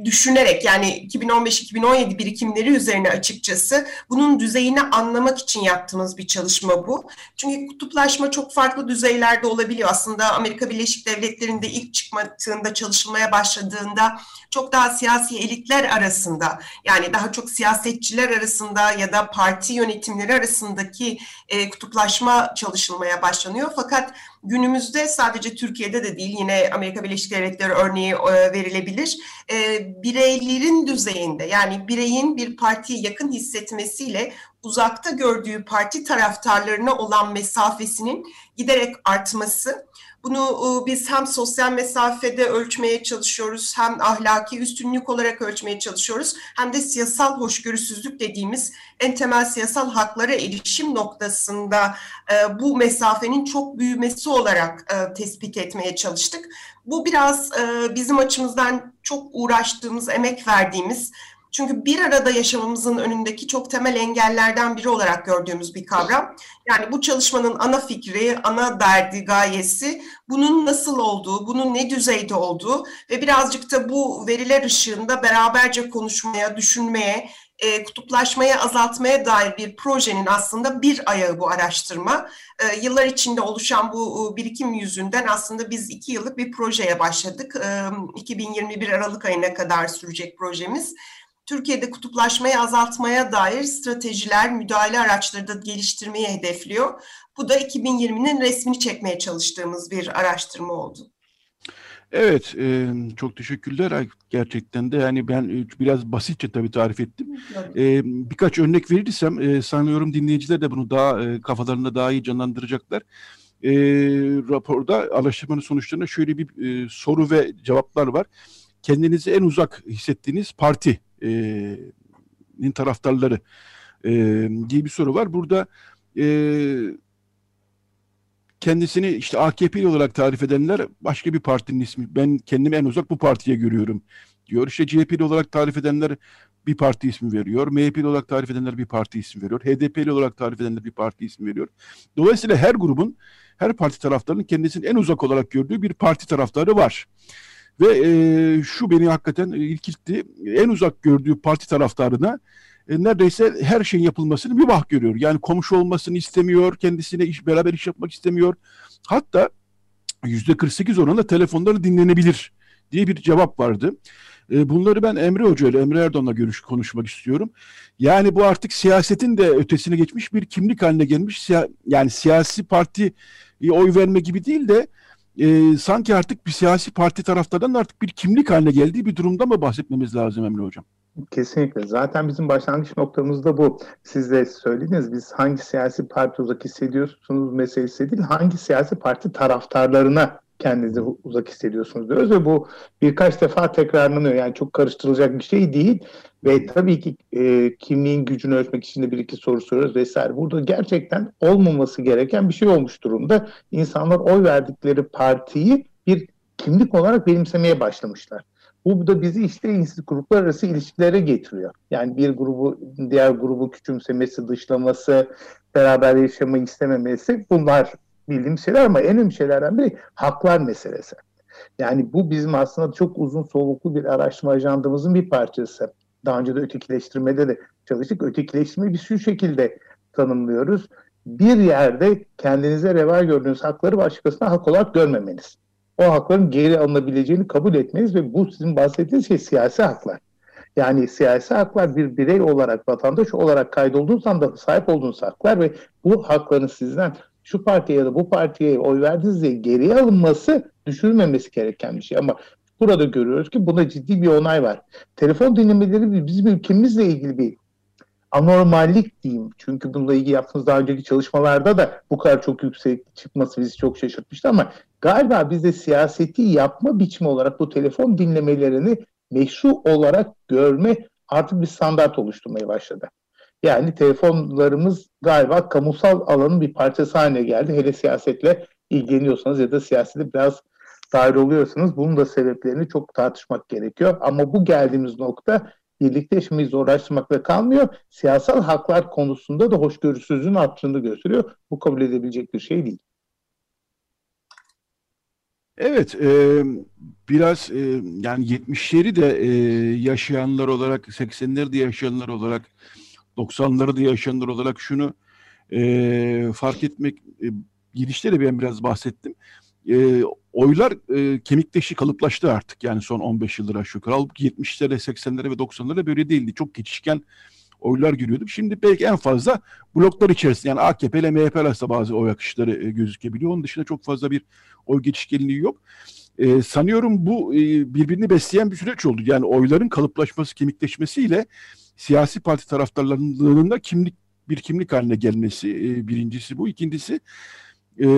düşünerek yani 2015-2017 birikimleri üzerine açıkçası bunun düzeyini anlamak için yaptığımız bir çalışma bu. Çünkü kutuplaşma çok farklı düzeylerde olabiliyor. Aslında Amerika Birleşik Devletleri'nde ilk çıkmadığında çalışılmaya başladığında çok daha siyasi elitler arasında yani daha çok siyasetçiler arasında ya da parti yönetimleri arasındaki e, kutuplaşma çalışılmaya başlanıyor. Fakat günümüzde sadece Türkiye'de de değil yine Amerika Birleşik Devletleri örneği e, verilebilir. E, bireylerin düzeyinde yani bireyin bir partiye yakın hissetmesiyle uzakta gördüğü parti taraftarlarına olan mesafesinin giderek artması bunu biz hem sosyal mesafede ölçmeye çalışıyoruz, hem ahlaki üstünlük olarak ölçmeye çalışıyoruz, hem de siyasal hoşgörüsüzlük dediğimiz en temel siyasal haklara erişim noktasında bu mesafenin çok büyümesi olarak tespit etmeye çalıştık. Bu biraz bizim açımızdan çok uğraştığımız, emek verdiğimiz çünkü bir arada yaşamamızın önündeki çok temel engellerden biri olarak gördüğümüz bir kavram. Yani bu çalışmanın ana fikri, ana derdi, gayesi bunun nasıl olduğu, bunun ne düzeyde olduğu ve birazcık da bu veriler ışığında beraberce konuşmaya, düşünmeye, e, kutuplaşmayı azaltmaya dair bir projenin aslında bir ayağı bu araştırma. E, yıllar içinde oluşan bu birikim yüzünden aslında biz iki yıllık bir projeye başladık. E, 2021 Aralık ayına kadar sürecek projemiz. Türkiye'de kutuplaşmayı azaltmaya dair stratejiler, müdahale araçları da geliştirmeyi hedefliyor. Bu da 2020'nin resmini çekmeye çalıştığımız bir araştırma oldu. Evet, e, çok teşekkürler. Gerçekten de yani ben e, biraz basitçe tabii tarif ettim. E, birkaç örnek verirsem e, sanıyorum dinleyiciler de bunu daha e, kafalarında daha iyi canlandıracaklar. E, raporda araştırmanın sonuçlarında şöyle bir e, soru ve cevaplar var. Kendinizi en uzak hissettiğiniz partinin taraftarları e, diye bir soru var. Burada e, kendisini işte AKP'li olarak tarif edenler başka bir partinin ismi. Ben kendimi en uzak bu partiye görüyorum diyor. İşte CHP'li olarak tarif edenler bir parti ismi veriyor. MHP'li olarak tarif edenler bir parti ismi veriyor. HDP'li olarak tarif edenler bir parti ismi veriyor. Dolayısıyla her grubun, her parti taraftarının kendisini en uzak olarak gördüğü bir parti taraftarı var. Ve e, şu beni hakikaten ilkiltti. En uzak gördüğü parti taraftarına e, neredeyse her şeyin yapılmasını bir bah görüyor. Yani komşu olmasını istemiyor, kendisine iş beraber iş yapmak istemiyor. Hatta yüzde 48 oranında telefonları dinlenebilir diye bir cevap vardı. E, bunları ben Emre Hoca ile Emre Erdoğan'la görüş konuşmak istiyorum. Yani bu artık siyasetin de ötesine geçmiş bir kimlik haline gelmiş. Yani siyasi parti oy verme gibi değil de e, sanki artık bir siyasi parti taraftarından artık bir kimlik haline geldiği bir durumda mı bahsetmemiz lazım Emre Hocam? Kesinlikle. Zaten bizim başlangıç noktamız da bu. Siz de söylediniz biz hangi siyasi parti uzak hissediyorsunuz meselesi değil, hangi siyasi parti taraftarlarına kendinizi uzak hissediyorsunuz diyoruz ve bu birkaç defa tekrarlanıyor. Yani çok karıştırılacak bir şey değil ve tabii ki e, kimliğin gücünü ölçmek için de bir iki soru soruyoruz vesaire. Burada gerçekten olmaması gereken bir şey olmuş durumda. İnsanlar oy verdikleri partiyi bir kimlik olarak benimsemeye başlamışlar. Bu da bizi işte gruplar arası ilişkilere getiriyor. Yani bir grubu diğer grubu küçümsemesi, dışlaması, beraber yaşamayı istememesi bunlar bildiğim şeyler ama en önemli şeylerden biri haklar meselesi. Yani bu bizim aslında çok uzun soluklu bir araştırma ajandamızın bir parçası. Daha önce de ötekileştirmede de çalıştık. Ötekileştirmeyi bir şu şekilde tanımlıyoruz. Bir yerde kendinize reva gördüğünüz hakları başkasına hak olarak görmemeniz o hakların geri alınabileceğini kabul etmeniz ve bu sizin bahsettiğiniz şey siyasi haklar. Yani siyasi haklar bir birey olarak, vatandaş olarak kaydolduğunuz anda sahip olduğunuz haklar ve bu hakların sizden şu partiye ya da bu partiye oy verdiniz diye geriye alınması düşürülmemesi gereken bir şey. Ama burada görüyoruz ki buna ciddi bir onay var. Telefon dinlemeleri bizim ülkemizle ilgili bir anormallik diyeyim. Çünkü bununla ilgili yaptığımız daha önceki çalışmalarda da bu kadar çok yüksek çıkması bizi çok şaşırtmıştı ama galiba bizde siyaseti yapma biçimi olarak bu telefon dinlemelerini meşru olarak görme artık bir standart oluşturmaya başladı. Yani telefonlarımız galiba kamusal alanın bir parçası haline geldi. Hele siyasetle ilgileniyorsanız ya da siyasete biraz dahil oluyorsanız bunun da sebeplerini çok tartışmak gerekiyor. Ama bu geldiğimiz nokta birlikte yaşamayı zorlaştırmakla kalmıyor. Siyasal haklar konusunda da hoşgörüsüzlüğün arttığını gösteriyor. Bu kabul edebilecek bir şey değil. Evet, e, biraz e, yani 70'leri de e, yaşayanlar olarak, 80'leri de yaşayanlar olarak, 90'ları da yaşayanlar olarak şunu e, fark etmek, e, girişte de ben biraz bahsettim e, oylar e, kemikleşi kalıplaştı artık yani son 15 yıldır aşağı yukarı. Halbuki 70'lere, 80'lere ve 90'lara böyle değildi. Çok geçişken oylar görüyorduk. Şimdi belki en fazla bloklar içerisinde yani AKP ile MHP arasında bazı oy akışları e, gözükebiliyor. Onun dışında çok fazla bir oy geçişkenliği yok. E, sanıyorum bu e, birbirini besleyen bir süreç oldu. Yani oyların kalıplaşması, kemikleşmesiyle siyasi parti taraftarlarının da kimlik bir kimlik haline gelmesi e, birincisi bu. İkincisi e,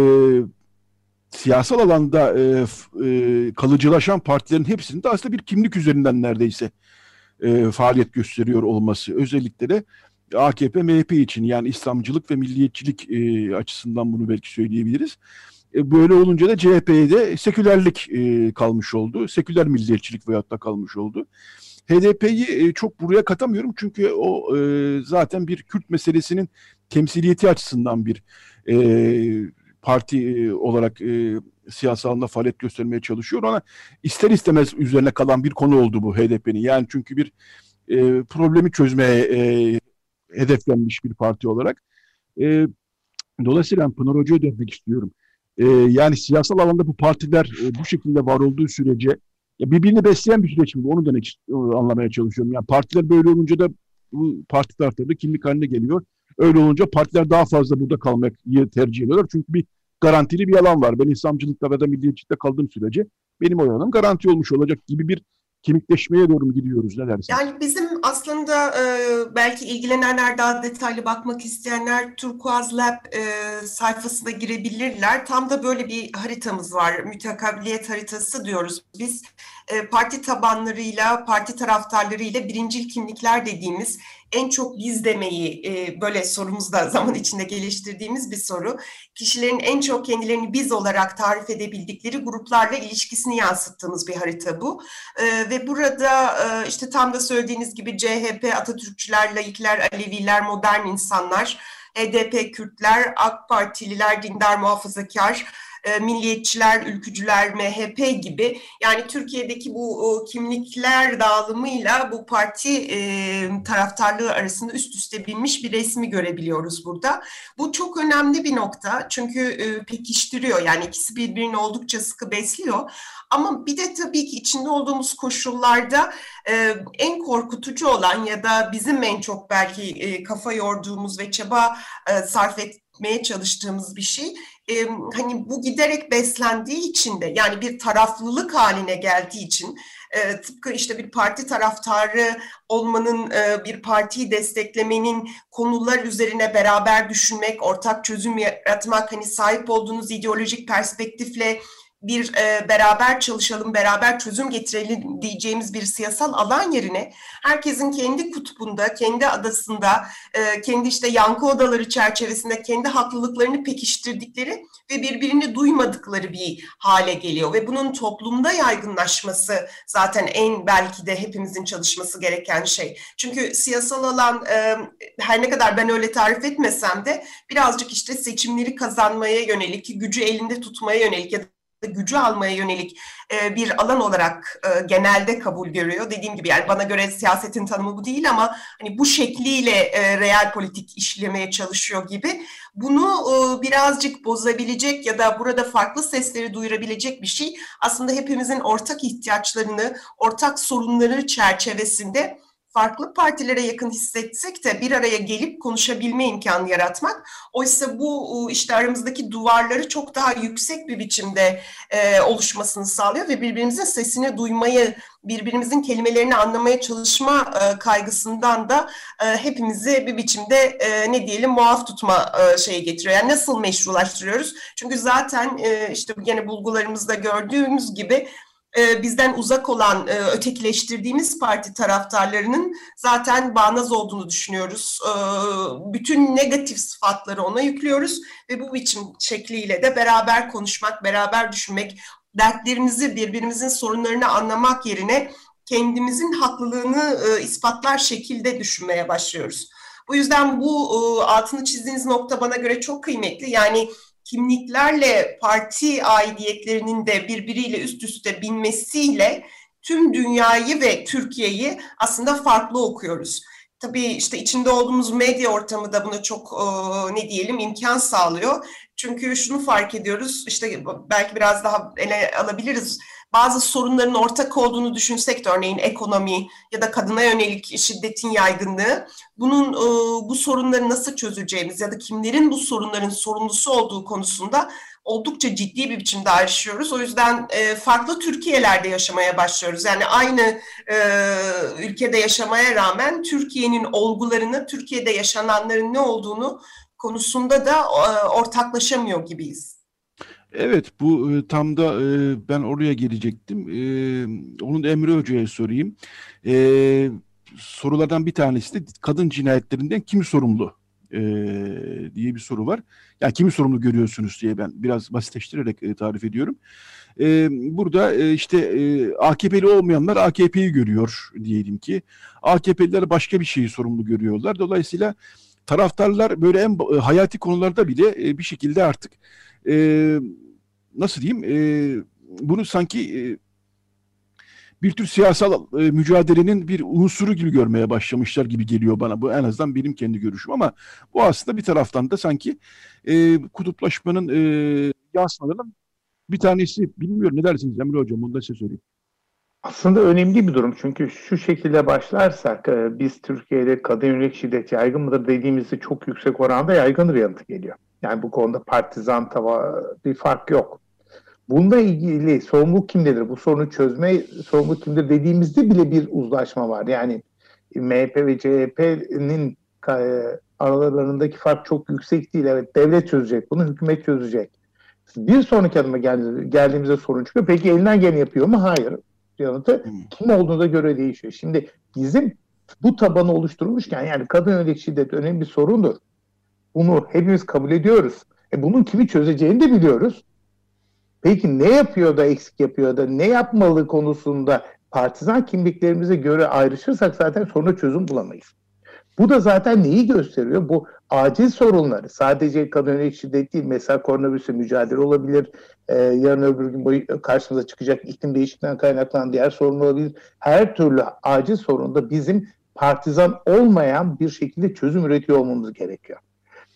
siyasal alanda e, e, kalıcılaşan partilerin hepsinin de aslında bir kimlik üzerinden neredeyse e, faaliyet gösteriyor olması. Özellikle de AKP, MHP için yani İslamcılık ve milliyetçilik e, açısından bunu belki söyleyebiliriz. E, böyle olunca da CHP'ye de sekülerlik e, kalmış oldu. Seküler milliyetçilik veyahut da kalmış oldu. HDP'yi e, çok buraya katamıyorum çünkü o e, zaten bir Kürt meselesinin temsiliyeti açısından bir e, parti olarak e, siyasi alanda faaliyet göstermeye çalışıyor. Ona ister istemez üzerine kalan bir konu oldu bu HDP'nin. Yani çünkü bir problemi çözmeye hedeflenmiş bir parti olarak. Dolayısıyla Pınar Hoca'ya dönmek istiyorum. Yani siyasal alanda bu partiler bu şekilde var olduğu sürece ya birbirini besleyen bir süreç mi? Onu demek anlamaya çalışıyorum. Yani partiler böyle olunca da bu parti taraftarı kimlik haline geliyor. Öyle olunca partiler daha fazla burada kalmayı tercih ediyorlar. Çünkü bir garantili bir alan var. Ben İslamcılıkta ve da milliyetçilikte kaldığım sürece benim oy garanti olmuş olacak gibi bir kemikleşmeye doğru mu gidiyoruz ne dersin? Yani bizim aslında e, belki ilgilenenler daha detaylı bakmak isteyenler Turkuaz Lab e, sayfasına girebilirler. Tam da böyle bir haritamız var. Mütekabiliyet haritası diyoruz biz. E, parti tabanlarıyla, parti taraftarlarıyla birincil kimlikler dediğimiz en çok biz demeyi e, böyle sorumuzda (laughs) zaman içinde geliştirdiğimiz bir soru. Kişilerin en çok kendilerini biz olarak tarif edebildikleri gruplarla ilişkisini yansıttığımız bir harita bu. E, ve burada e, işte tam da söylediğiniz gibi CHP, Atatürkçüler, laikler, Aleviler, modern insanlar, HDP Kürtler, AK Partililer, dindar muhafazakar, e, milliyetçiler, ülkücüler, MHP gibi yani Türkiye'deki bu kimlikler dağılımıyla bu parti e, taraftarlığı arasında üst üste binmiş bir resmi görebiliyoruz burada. Bu çok önemli bir nokta çünkü e, pekiştiriyor yani ikisi birbirini oldukça sıkı besliyor. Ama bir de tabii ki içinde olduğumuz koşullarda e, en korkutucu olan ya da bizim en çok belki kafa yorduğumuz ve çaba sarf etmeye çalıştığımız bir şey e, hani bu giderek beslendiği için de yani bir taraflılık haline geldiği için e, tıpkı işte bir parti taraftarı olmanın, e, bir partiyi desteklemenin konular üzerine beraber düşünmek, ortak çözüm yaratmak, hani sahip olduğunuz ideolojik perspektifle bir e, beraber çalışalım, beraber çözüm getirelim diyeceğimiz bir siyasal alan yerine herkesin kendi kutbunda, kendi adasında, e, kendi işte yankı odaları çerçevesinde kendi haklılıklarını pekiştirdikleri ve birbirini duymadıkları bir hale geliyor ve bunun toplumda yaygınlaşması zaten en belki de hepimizin çalışması gereken şey. Çünkü siyasal alan e, her ne kadar ben öyle tarif etmesem de birazcık işte seçimleri kazanmaya yönelik, gücü elinde tutmaya yönelik ya gücü almaya yönelik e, bir alan olarak e, genelde kabul görüyor. Dediğim gibi yani bana göre siyasetin tanımı bu değil ama hani bu şekliyle e, real politik işlemeye çalışıyor gibi. Bunu birazcık bozabilecek ya da burada farklı sesleri duyurabilecek bir şey aslında hepimizin ortak ihtiyaçlarını, ortak sorunları çerçevesinde farklı partilere yakın hissetsek de bir araya gelip konuşabilme imkanı yaratmak. Oysa bu işte aramızdaki duvarları çok daha yüksek bir biçimde e, oluşmasını sağlıyor ve birbirimizin sesini duymayı, birbirimizin kelimelerini anlamaya çalışma e, kaygısından da e, hepimizi bir biçimde e, ne diyelim muaf tutma e, şeyi getiriyor. Yani nasıl meşrulaştırıyoruz? Çünkü zaten e, işte yine bulgularımızda gördüğümüz gibi e, bizden uzak olan e, ötekileştirdiğimiz parti taraftarlarının zaten bağnaz olduğunu düşünüyoruz. E, bütün negatif sıfatları ona yüklüyoruz ve bu biçim şekliyle de beraber konuşmak, beraber düşünmek, dertlerinizi, birbirimizin sorunlarını anlamak yerine kendimizin haklılığını e, ispatlar şekilde düşünmeye başlıyoruz. Bu yüzden bu altını çizdiğiniz nokta bana göre çok kıymetli. Yani kimliklerle parti aidiyetlerinin de birbiriyle üst üste binmesiyle tüm dünyayı ve Türkiye'yi aslında farklı okuyoruz. Tabii işte içinde olduğumuz medya ortamı da buna çok ne diyelim imkan sağlıyor. Çünkü şunu fark ediyoruz, işte belki biraz daha ele alabiliriz bazı sorunların ortak olduğunu düşünsek de örneğin ekonomi ya da kadına yönelik şiddetin yaygınlığı bunun e, bu sorunları nasıl çözeceğimiz ya da kimlerin bu sorunların sorumlusu olduğu konusunda oldukça ciddi bir biçimde ayrışıyoruz. O yüzden e, farklı Türkiye'lerde yaşamaya başlıyoruz. Yani aynı e, ülkede yaşamaya rağmen Türkiye'nin olgularını, Türkiye'de yaşananların ne olduğunu konusunda da ortaklaşamıyor gibiyiz. Evet bu e, tam da e, ben oraya gelecektim. E, onun Emre Hoca'ya sorayım. E, sorulardan bir tanesi de kadın cinayetlerinden kim sorumlu e, diye bir soru var. Yani kimi sorumlu görüyorsunuz diye ben biraz basitleştirerek e, tarif ediyorum. E, burada e, işte e, AKP'li olmayanlar AKP'yi görüyor diyelim ki. AKP'liler başka bir şeyi sorumlu görüyorlar. Dolayısıyla taraftarlar böyle en e, hayati konularda bile e, bir şekilde artık e, nasıl diyeyim e, bunu sanki e, bir tür siyasal e, mücadelenin bir unsuru gibi görmeye başlamışlar gibi geliyor bana. Bu en azından benim kendi görüşüm ama bu aslında bir taraftan da sanki e, kutuplaşmanın e, yansımalarının bir tanesi. Bilmiyorum ne dersiniz Emre Hocam bunu da size söyleyeyim. Aslında önemli bir durum çünkü şu şekilde başlarsak e, biz Türkiye'de kadın yönelik şiddet yaygın mıdır dediğimizde çok yüksek oranda yaygındır yanıtı geliyor. Yani bu konuda partizan tava bir fark yok. Bununla ilgili sorumluluk kimdedir? Bu sorunu çözme sorumluluk kimdir dediğimizde bile bir uzlaşma var. Yani MHP ve CHP'nin e, aralarındaki fark çok yüksek değil. Evet devlet çözecek bunu, hükümet çözecek. Bir sonraki adıma geldiğimizde sorun çıkıyor. Peki elinden geleni yapıyor mu? Hayır yanıtı hmm. kim olduğuna göre değişiyor. Şimdi bizim bu tabanı oluşturmuşken yani kadın yönelik şiddet önemli bir sorundur. Bunu hepimiz kabul ediyoruz. E bunun kimi çözeceğini de biliyoruz. Peki ne yapıyor da eksik yapıyor da ne yapmalı konusunda partizan kimliklerimize göre ayrışırsak zaten sonra çözüm bulamayız. Bu da zaten neyi gösteriyor? Bu acil sorunları sadece kadın yönelik şiddet değil mesela koronavirüsle mücadele olabilir. Ee, yarın öbür gün boyu karşımıza çıkacak iklim değişikliğinden kaynaklanan diğer sorun olabilir. Her türlü acil sorunda bizim partizan olmayan bir şekilde çözüm üretiyor olmamız gerekiyor.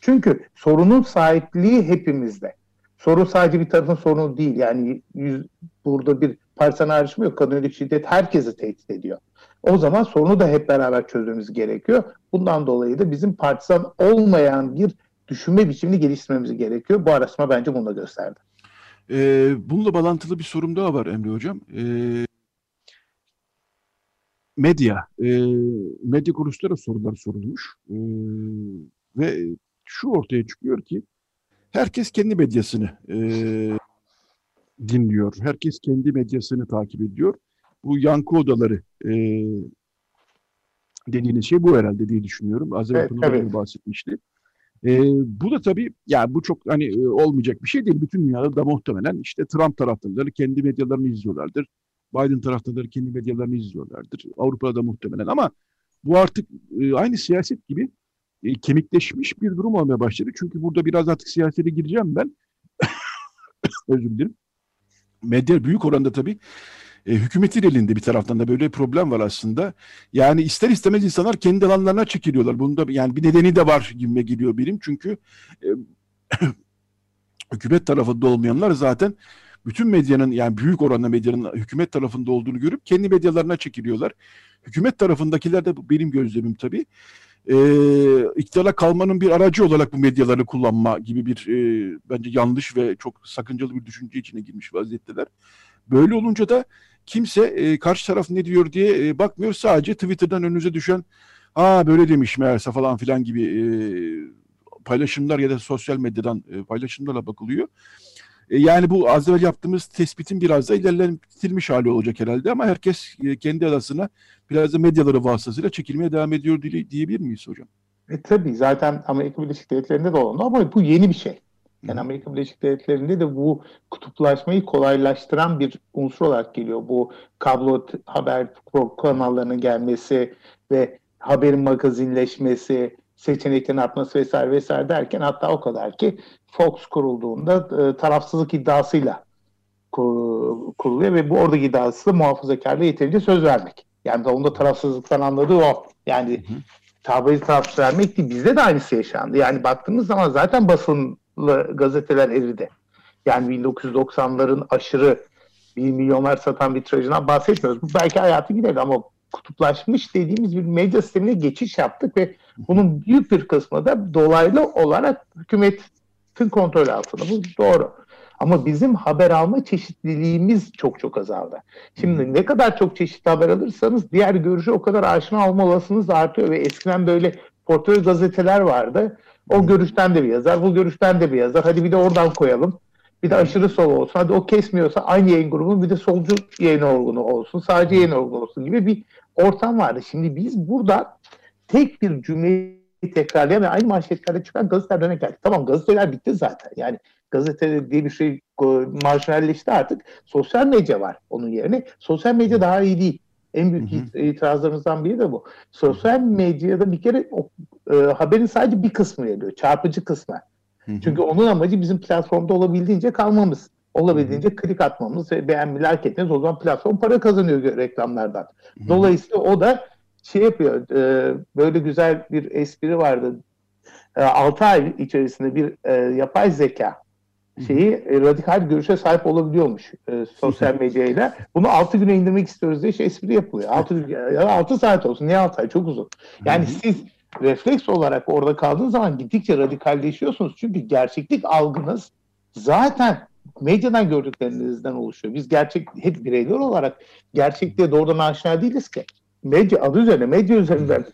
Çünkü sorunun sahipliği hepimizde. Sorun sadece bir tarafın sorunu değil. Yani yüz, burada bir partizan ayrışma yok. Kadın yönelik şiddet herkesi tehdit ediyor. O zaman sorunu da hep beraber çözmemiz gerekiyor. Bundan dolayı da bizim partizan olmayan bir düşünme biçimini geliştirmemiz gerekiyor. Bu araştırma bence bunu da gösterdi. Ee, bununla bağlantılı bir sorum daha var Emre Hocam. Ee, medya, e, medya kuruluşlara sorular sorulmuş ee, ve şu ortaya çıkıyor ki herkes kendi medyasını e, dinliyor. Herkes kendi medyasını takip ediyor. Bu yankı odaları e, dediğiniz şey bu herhalde diye düşünüyorum. Az önce evet, evet. bahsetmişti. E, bu da tabii yani bu çok hani e, olmayacak bir şey değil. Bütün dünyada da muhtemelen işte Trump taraftarları kendi medyalarını izliyorlardır. Biden taraftarları kendi medyalarını izliyorlardır. Avrupa'da da muhtemelen ama bu artık e, aynı siyaset gibi e, kemikleşmiş bir durum olmaya başladı. Çünkü burada biraz artık siyasete gireceğim ben. (coughs) Özür dilerim. Medya büyük oranda tabii e, hükümetin elinde bir taraftan da böyle bir problem var aslında. Yani ister istemez insanlar kendi alanlarına çekiliyorlar. Bunda yani bir nedeni de var gibime geliyor benim. Çünkü e, (coughs) hükümet tarafında olmayanlar zaten bütün medyanın yani büyük oranda medyanın hükümet tarafında olduğunu görüp kendi medyalarına çekiliyorlar. Hükümet tarafındakiler de benim gözlemim tabii. E, iktidara kalmanın bir aracı olarak bu medyaları kullanma gibi bir e, bence yanlış ve çok sakıncalı bir düşünce içine girmiş vaziyetteler. Böyle olunca da kimse e, karşı taraf ne diyor diye e, bakmıyor. Sadece Twitter'dan önünüze düşen aa böyle demiş meğerse falan filan gibi e, paylaşımlar ya da sosyal medyadan e, paylaşımlarla bakılıyor. E, yani bu az evvel yaptığımız tespitin biraz da ilerletilmiş hali olacak herhalde ama herkes e, kendi arasına biraz da medyaları vasıtasıyla çekilmeye devam ediyor diye, diyebilir miyiz hocam? E tabii zaten Amerika Birleşik Devletleri'nde de olan ama bu yeni bir şey. Yani Amerika Birleşik Devletleri'nde de bu kutuplaşmayı kolaylaştıran bir unsur olarak geliyor. Bu kablo haber kanallarının gelmesi ve haberin magazinleşmesi, seçeneklerin artması vesaire vesaire derken hatta o kadar ki Fox kurulduğunda e, tarafsızlık iddiasıyla kuruluyor ve bu oradaki iddiası da muhafazakarlığa yeterince söz vermek. Yani da onda tarafsızlıktan anladığı o. Yani tabiri tarafsız vermek değil. Bizde de aynısı yaşandı. Yani baktığımız zaman zaten basın gazeteler eridi. Yani 1990'ların aşırı bir milyonlar satan bir tirajından bahsetmiyoruz. Bu belki hayatı giderdi ama kutuplaşmış dediğimiz bir medya sistemine geçiş yaptık ve bunun büyük bir kısmı da dolaylı olarak hükümetin kontrolü altında. Bu doğru. Ama bizim haber alma çeşitliliğimiz çok çok azaldı. Şimdi ne kadar çok çeşitli haber alırsanız diğer görüşü o kadar aşina olma olasılığınız artıyor ve eskiden böyle portföy gazeteler vardı. O görüşten de bir yazar, bu görüşten de bir yazar. Hadi bir de oradan koyalım. Bir de aşırı sol olsun. Hadi o kesmiyorsa aynı yayın grubunun bir de solcu yayın organı olsun. Sadece yayın organı olsun gibi bir ortam vardı. Şimdi biz burada tek bir cümleyi tekrarlayan ve aynı manşetlerde çıkan gazetelerden geldik. Tamam gazeteler bitti zaten. Yani gazete diye bir şey marjinalleşti artık. Sosyal medya var onun yerine. Sosyal medya daha iyi değil. En büyük hı hı. itirazlarımızdan biri de bu. Sosyal medyada bir kere o, e, haberin sadece bir kısmı geliyor. Çarpıcı kısmı. Hı hı. Çünkü onun amacı bizim platformda olabildiğince kalmamız. Olabildiğince klik atmamız ve beğenme, like etmemiz o zaman platform para kazanıyor reklamlardan. Dolayısıyla o da şey yapıyor, e, böyle güzel bir espri vardı. E, 6 ay içerisinde bir e, yapay zeka şeyi e, radikal görüşe sahip olabiliyormuş e, sosyal medyayla. Bunu 6 güne indirmek istiyoruz diye şey espri yapılıyor. 6 ya da 6 saat olsun. Niye 6 ay? Çok uzun. Yani siz refleks olarak orada kaldığınız zaman gittikçe radikalleşiyorsunuz. Çünkü gerçeklik algınız zaten medyadan gördüklerinizden oluşuyor. Biz gerçek hep bireyler olarak gerçekliğe doğrudan aşina değiliz ki. Medya adı üzerine medya üzerinden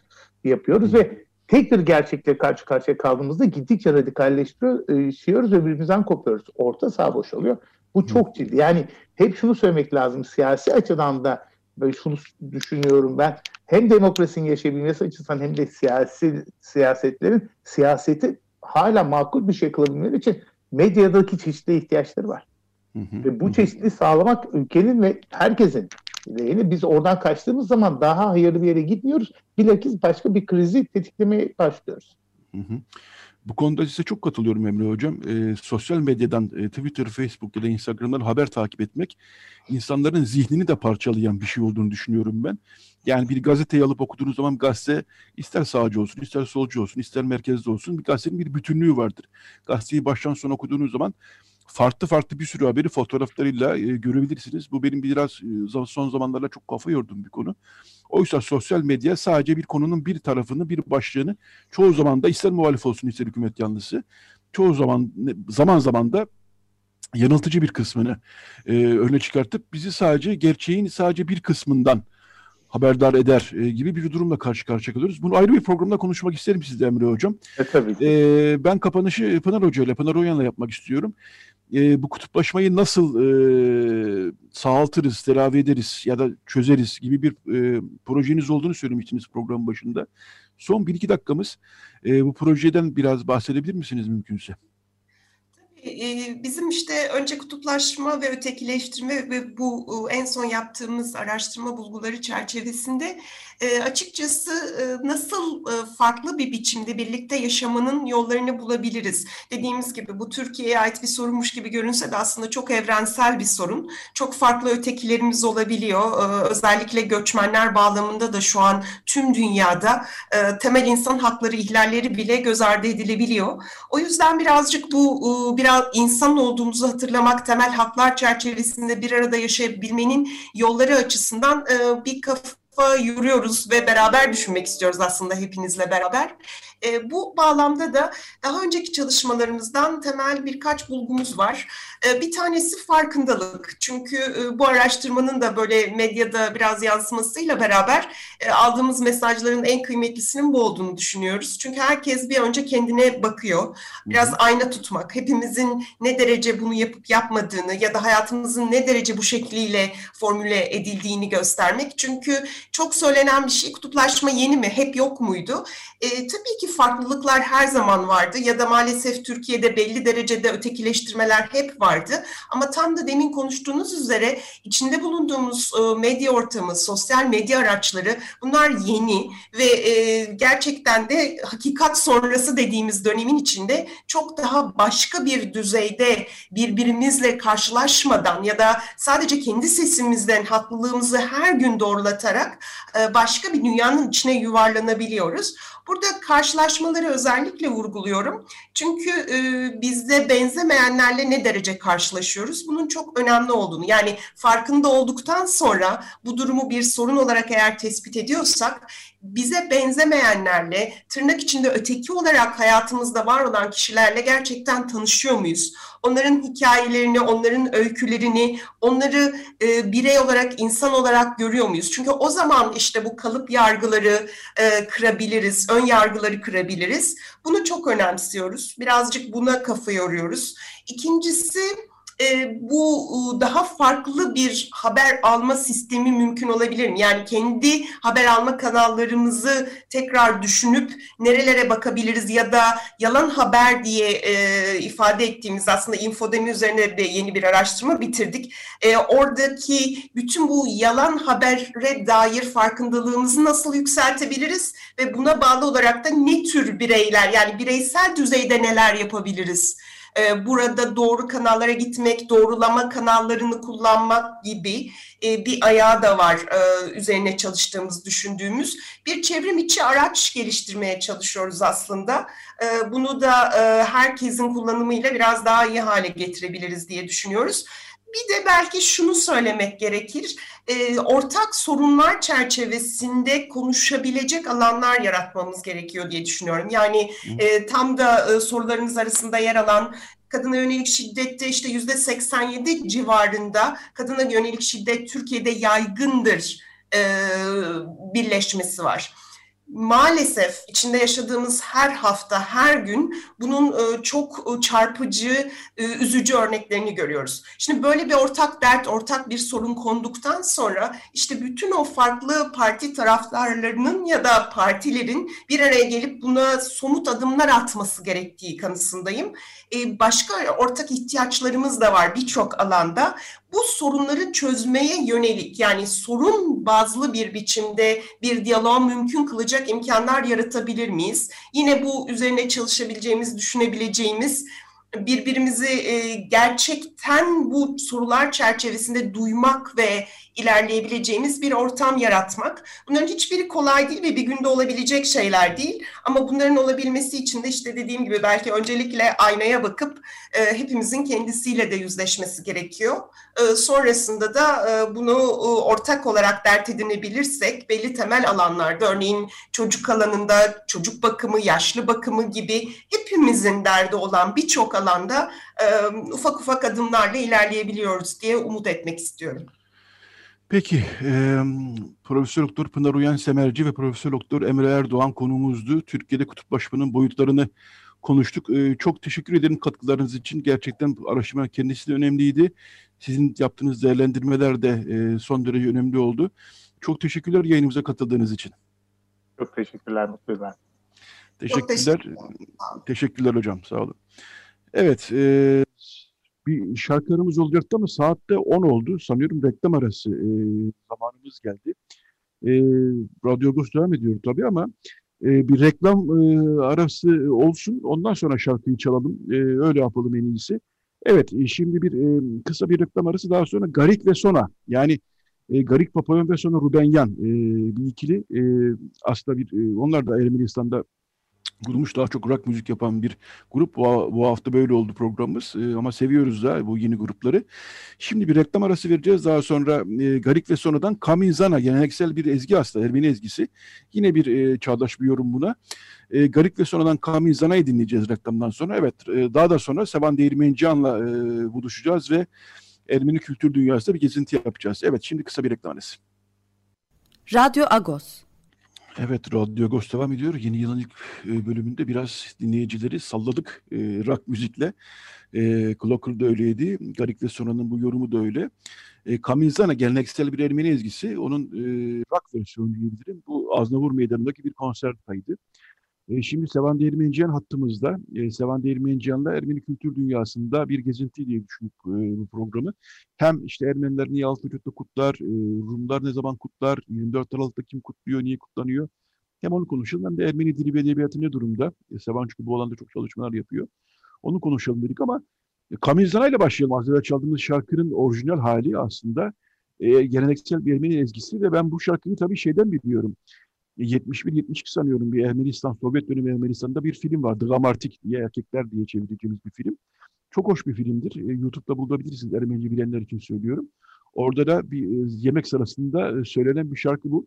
yapıyoruz ve tek bir gerçekle karşı karşıya kaldığımızda gittikçe radikalleşiyoruz ve birbirimizden kopuyoruz. Orta saha boşalıyor. Bu çok ciddi. Yani hep şunu söylemek lazım. Siyasi açıdan da böyle şunu düşünüyorum ben. Hem demokrasinin yaşayabilmesi açısından hem de siyasi siyasetlerin siyaseti hala makul bir şey kılabilmeleri için medyadaki çeşitli ihtiyaçları var. Hı hı, ve bu hı. çeşitliği sağlamak ülkenin ve herkesin lehine. Biz oradan kaçtığımız zaman daha hayırlı bir yere gitmiyoruz. Bilakis başka bir krizi tetiklemeye başlıyoruz. Hı hı. Bu konuda size çok katılıyorum Emre Hocam. E, sosyal medyadan e, Twitter, Facebook ya da Instagram'dan haber takip etmek insanların zihnini de parçalayan bir şey olduğunu düşünüyorum ben. Yani bir gazeteyi alıp okuduğunuz zaman gazete ister sağcı olsun, ister solcu olsun, ister merkezde olsun bir gazetenin bir bütünlüğü vardır. Gazeteyi baştan sona okuduğunuz zaman farklı farklı bir sürü haberi fotoğraflarıyla e, görebilirsiniz. Bu benim biraz e, son zamanlarda çok kafa yorduğum bir konu. Oysa sosyal medya sadece bir konunun bir tarafını, bir başlığını çoğu zaman da ister muhalif olsun ister hükümet yanlısı çoğu zaman zaman zaman da yanıltıcı bir kısmını e, öne çıkartıp bizi sadece gerçeğin sadece bir kısmından haberdar eder e, gibi bir durumla karşı karşıya kalıyoruz. Bunu ayrı bir programda konuşmak isterim sizle Emre Hocam. E, tabii. E, ben kapanışı Pınar Hoca ile, Pınar Oyan'la yapmak istiyorum. E, bu kutuplaşmayı nasıl e, sağaltırız, telafi ederiz ya da çözeriz gibi bir e, projeniz olduğunu söylemiştiniz programın başında. Son bir iki dakikamız. E, bu projeden biraz bahsedebilir misiniz mümkünse? Bizim işte önce kutuplaşma ve ötekileştirme ve bu en son yaptığımız araştırma bulguları çerçevesinde açıkçası nasıl farklı bir biçimde birlikte yaşamanın yollarını bulabiliriz. Dediğimiz gibi bu Türkiye'ye ait bir sorunmuş gibi görünse de aslında çok evrensel bir sorun. Çok farklı ötekilerimiz olabiliyor. Özellikle göçmenler bağlamında da şu an tüm dünyada temel insan hakları ihlalleri bile göz ardı edilebiliyor. O yüzden birazcık bu biraz biraz insan olduğumuzu hatırlamak, temel haklar çerçevesinde bir arada yaşayabilmenin yolları açısından e, bir kafa yoruyoruz ve beraber düşünmek istiyoruz aslında hepinizle beraber. E, bu bağlamda da daha önceki çalışmalarımızdan temel birkaç bulgumuz var. E, bir tanesi farkındalık. Çünkü e, bu araştırmanın da böyle medyada biraz yansımasıyla beraber e, aldığımız mesajların en kıymetlisinin bu olduğunu düşünüyoruz. Çünkü herkes bir önce kendine bakıyor. Biraz ayna tutmak, hepimizin ne derece bunu yapıp yapmadığını ya da hayatımızın ne derece bu şekliyle formüle edildiğini göstermek. Çünkü çok söylenen bir şey kutuplaşma yeni mi, hep yok muydu? E, tabii ki farklılıklar her zaman vardı ya da maalesef Türkiye'de belli derecede ötekileştirmeler hep vardı. Ama tam da demin konuştuğunuz üzere içinde bulunduğumuz e, medya ortamı, sosyal medya araçları bunlar yeni ve e, gerçekten de hakikat sonrası dediğimiz dönemin içinde çok daha başka bir düzeyde birbirimizle karşılaşmadan ya da sadece kendi sesimizden haklılığımızı her gün doğrulatarak e, başka bir dünyanın içine yuvarlanabiliyoruz. Burada karşılaşmaları özellikle vurguluyorum. Çünkü e, bizde benzemeyenlerle ne derece karşılaşıyoruz? Bunun çok önemli olduğunu yani farkında olduktan sonra bu durumu bir sorun olarak eğer tespit ediyorsak bize benzemeyenlerle, tırnak içinde öteki olarak hayatımızda var olan kişilerle gerçekten tanışıyor muyuz? Onların hikayelerini, onların öykülerini, onları e, birey olarak, insan olarak görüyor muyuz? Çünkü o zaman işte bu kalıp yargıları e, kırabiliriz, ön yargıları kırabiliriz. Bunu çok önemsiyoruz. Birazcık buna kafa yoruyoruz. İkincisi e, bu daha farklı bir haber alma sistemi mümkün olabilir mi? Yani kendi haber alma kanallarımızı tekrar düşünüp nerelere bakabiliriz ya da yalan haber diye e, ifade ettiğimiz aslında infodemi üzerine de yeni bir araştırma bitirdik. E, oradaki bütün bu yalan habere dair farkındalığımızı nasıl yükseltebiliriz ve buna bağlı olarak da ne tür bireyler yani bireysel düzeyde neler yapabiliriz? E, burada doğru kanallara gitmek, doğrulama kanallarını kullanmak gibi e, bir ayağı da var e, üzerine çalıştığımız, düşündüğümüz. Bir çevrim içi araç geliştirmeye çalışıyoruz aslında. E, bunu da e, herkesin kullanımıyla biraz daha iyi hale getirebiliriz diye düşünüyoruz. Bir de belki şunu söylemek gerekir, e, ortak sorunlar çerçevesinde konuşabilecek alanlar yaratmamız gerekiyor diye düşünüyorum. Yani e, tam da e, sorularınız arasında yer alan kadına yönelik şiddette işte yüzde 87 civarında kadına yönelik şiddet Türkiye'de yaygındır e, birleşmesi var maalesef içinde yaşadığımız her hafta, her gün bunun e, çok e, çarpıcı, e, üzücü örneklerini görüyoruz. Şimdi böyle bir ortak dert, ortak bir sorun konduktan sonra işte bütün o farklı parti taraftarlarının ya da partilerin bir araya gelip buna somut adımlar atması gerektiği kanısındayım. Başka ortak ihtiyaçlarımız da var birçok alanda bu sorunları çözmeye yönelik yani sorun bazlı bir biçimde bir diyalog mümkün kılacak imkanlar yaratabilir miyiz? Yine bu üzerine çalışabileceğimiz, düşünebileceğimiz birbirimizi e, gerçekten bu sorular çerçevesinde duymak ve ilerleyebileceğimiz bir ortam yaratmak. Bunların hiçbiri kolay değil ve bir günde olabilecek şeyler değil. Ama bunların olabilmesi için de işte dediğim gibi belki öncelikle aynaya bakıp e, hepimizin kendisiyle de yüzleşmesi gerekiyor. E, sonrasında da e, bunu e, ortak olarak dert edinebilirsek belli temel alanlarda örneğin çocuk alanında çocuk bakımı, yaşlı bakımı gibi hepimizin derdi olan birçok alanda e, ufak ufak adımlarla ilerleyebiliyoruz diye umut etmek istiyorum. Peki, e, Profesör Doktor Pınar Uyan Semerci ve Profesör Doktor Emre Erdoğan konuğumuzdu. Türkiye'de kutuplaşmanın boyutlarını konuştuk. E, çok teşekkür ederim katkılarınız için. Gerçekten araştırma kendisi de önemliydi. Sizin yaptığınız değerlendirmeler de e, son derece önemli oldu. Çok teşekkürler yayınımıza katıldığınız için. Çok teşekkürler, mutluyum Teşekkürler. Teşekkür teşekkürler hocam, sağ olun. Evet, e, bir şarkılarımız olacaktı ama saatte 10 oldu. Sanıyorum reklam arası e, zamanımız geldi. E, Radyo Agos devam ediyor tabii ama e, bir reklam e, arası olsun. Ondan sonra şarkıyı çalalım. E, öyle yapalım en iyisi. Evet, e, şimdi bir e, kısa bir reklam arası daha sonra Garik ve Sona yani e, Garik Papayon ve sonra Rubenyan e, bir ikili e, aslında bir e, onlar da Ermenistan'da kurulmuş daha çok rock müzik yapan bir grup. Bu, bu hafta böyle oldu programımız ee, ama seviyoruz da bu yeni grupları. Şimdi bir reklam arası vereceğiz. Daha sonra e, Garik ve sonradan Kaminzana geleneksel bir ezgi aslında Ermeni ezgisi. Yine bir e, çağdaş bir yorum buna. E, Garik ve sonradan Kaminzana'yı dinleyeceğiz reklamdan sonra. Evet e, daha da sonra Sevan Değirmencihan'la e, buluşacağız ve Ermeni kültür dünyasında bir gezinti yapacağız. Evet şimdi kısa bir reklam arası. Radyo Agos. Evet, Radyo Agos devam ediyor. Yeni yılın ilk e, bölümünde biraz dinleyicileri salladık e, rock müzikle. E, Clocker da öyleydi. Garik ve Sona'nın bu yorumu da öyle. E, Kamilzana geleneksel bir Ermeni ezgisi. Onun e, rock versiyonu diyebilirim. Bu Aznavur Meydanı'ndaki bir konser kaydı. E, şimdi Sevan Değirmenciyan hattımızda. E, Sevan Değirmenciyan'la Ermeni kültür dünyasında bir gezinti diye düşünüp e, bu programı. Hem işte Ermeniler niye Altıköt'te kutlar, e, Rumlar ne zaman kutlar, 24 Aralık'ta kim kutluyor, niye kutlanıyor? Hem onu konuşalım hem de Ermeni dili ve edebiyatı ne durumda? E, Sevan çünkü bu alanda çok çalışmalar yapıyor. Onu konuşalım dedik ama e, Kamil ile başlayalım. Az evvel çaldığımız şarkının orijinal hali aslında e, geleneksel bir Ermeni ezgisi ve ben bu şarkıyı tabii şeyden biliyorum. 71-72 sanıyorum bir Ermenistan, Sovyet dönemi Ermenistan'da bir film vardı. Gamartik diye erkekler diye çevireceğimiz bir film. Çok hoş bir filmdir. E, YouTube'da bulabilirsiniz Ermenice bilenler için söylüyorum. Orada da bir e, yemek sırasında e, söylenen bir şarkı bu.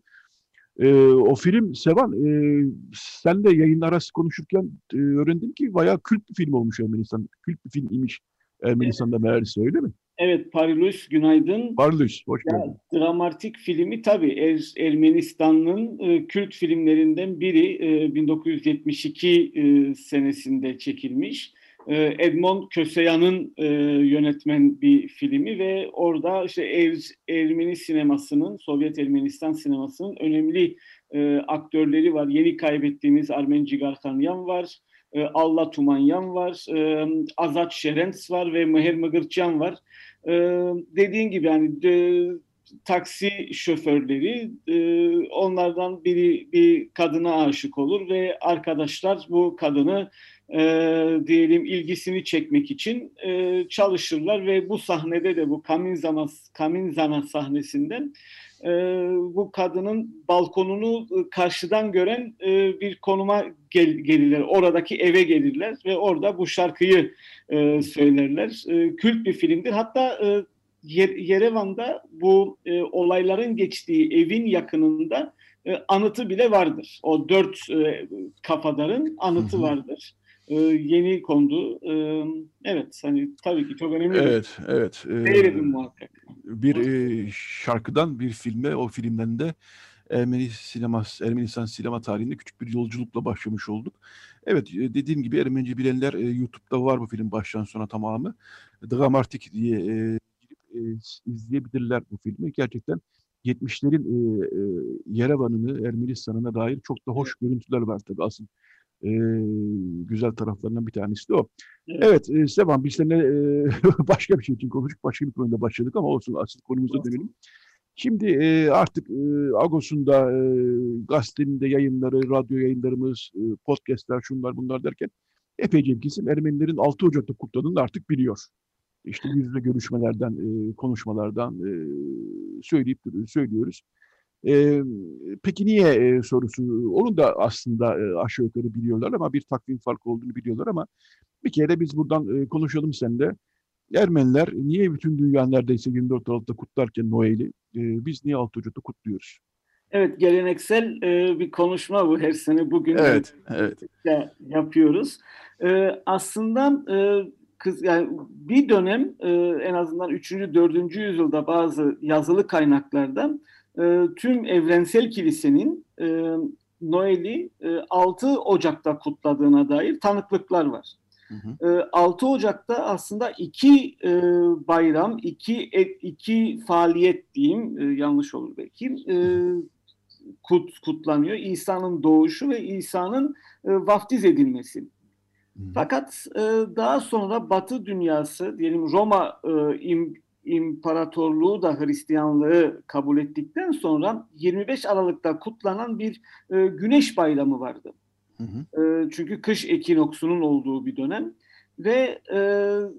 E, o film Sevan, e, sen de yayın arası konuşurken e, öğrendim ki bayağı kült bir film olmuş Ermenistan. Kült bir film imiş Ermenistan'da meğerse öyle mi? Evet Parilus günaydın. Parilus hoş geldin. Ya, dramatik filmi tabii er, Ermenistan'ın e, kült filmlerinden biri e, 1972 e, senesinde çekilmiş. E, Edmond Köseyan'ın e, yönetmen bir filmi ve orada işte er, Ermeni sinemasının, Sovyet Ermenistan sinemasının önemli e, aktörleri var. Yeni kaybettiğimiz Armen Cigarkanyan var. E, Allah Tumanyan var, e, Azat Şerens var ve Meher Mıgırçyan var. E, dediğin gibi yani de, taksi şoförleri onlardan biri bir kadına aşık olur ve arkadaşlar bu kadını e, diyelim ilgisini çekmek için e, çalışırlar ve bu sahnede de bu Kaminzana, Kaminzana sahnesinden e, bu kadının balkonunu e, karşıdan gören e, bir konuma gel, gelirler. Oradaki eve gelirler ve orada bu şarkıyı e, söylerler. E, kült bir filmdir. Hatta e, Yerevan'da bu e, olayların geçtiği evin yakınında e, anıtı bile vardır. O dört e, kafadarın anıtı vardır. E, yeni kondu. E, evet, hani tabii ki çok önemli. Evet, bir evet. E, muhakkak. Bir e, şarkıdan bir filme, o filmden de Ermeni sinema, Ermenistan sinema tarihinde küçük bir yolculukla başlamış olduk. Evet, e, dediğim gibi Ermenice bilenler e, YouTube'da var bu film baştan sona tamamı. Dramartik diye e, e, izleyebilirler bu filmi. Gerçekten 70'lerin e, e, Yerevan'ını, Ermenistan'ına dair çok da hoş görüntüler var tabii asıl e, güzel taraflarından bir tanesi de o. Evet, evet e, Sevan biz seninle e, (laughs) başka bir şey için konuştuk, başka bir konuda başladık ama olsun asıl konumuza dönelim. Şimdi e, artık e, Agos'un da e, gazetenin de yayınları, radyo yayınlarımız, e, podcastler, şunlar bunlar derken epeyce bir kesim Ermenilerin 6 Ocak'ta kutladığını artık biliyor işte yüz yüze görüşmelerden, e, konuşmalardan e, söyleyip söylüyoruz. E, peki niye e, sorusu, onu da aslında e, aşağı yukarı biliyorlar ama bir takvim farkı olduğunu biliyorlar ama bir kere biz buradan e, konuşalım seninle. Ermeniler niye bütün dünya neredeyse 24 Aralık'ta kutlarken Noel'i, e, biz niye 6 Ocak'ta kutluyoruz? Evet, geleneksel e, bir konuşma bu her sene bugün evet, evet. yapıyoruz. E, aslında e, kız yani bir dönem e, en azından 3. 4. yüzyılda bazı yazılı kaynaklarda e, tüm evrensel kilisenin e, Noel'i e, 6 Ocak'ta kutladığına dair tanıklıklar var. Hı hı. E, 6 Ocak'ta aslında iki e, bayram, iki iki faaliyet diyeyim, e, yanlış olur belki, e, kut, kutlanıyor. İsa'nın doğuşu ve İsa'nın e, vaftiz edilmesi. Fakat e, daha sonra Batı dünyası, diyelim Roma im, İmparatorluğu da Hristiyanlığı kabul ettikten sonra 25 Aralık'ta kutlanan bir e, güneş bayramı vardı. Hı hı. E, çünkü kış ekinoksunun olduğu bir dönem. Ve e,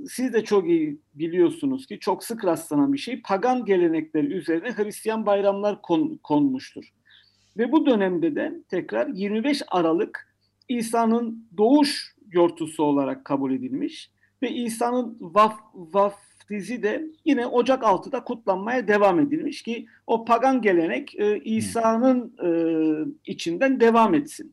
siz de çok iyi biliyorsunuz ki çok sık rastlanan bir şey pagan gelenekler üzerine Hristiyan bayramlar kon, konmuştur. Ve bu dönemde de tekrar 25 Aralık İsa'nın doğuş yortusu olarak kabul edilmiş ve İsa'nın vaf, vaftizi de yine Ocak 6'da kutlanmaya devam edilmiş ki o pagan gelenek e, İsa'nın e, içinden devam etsin.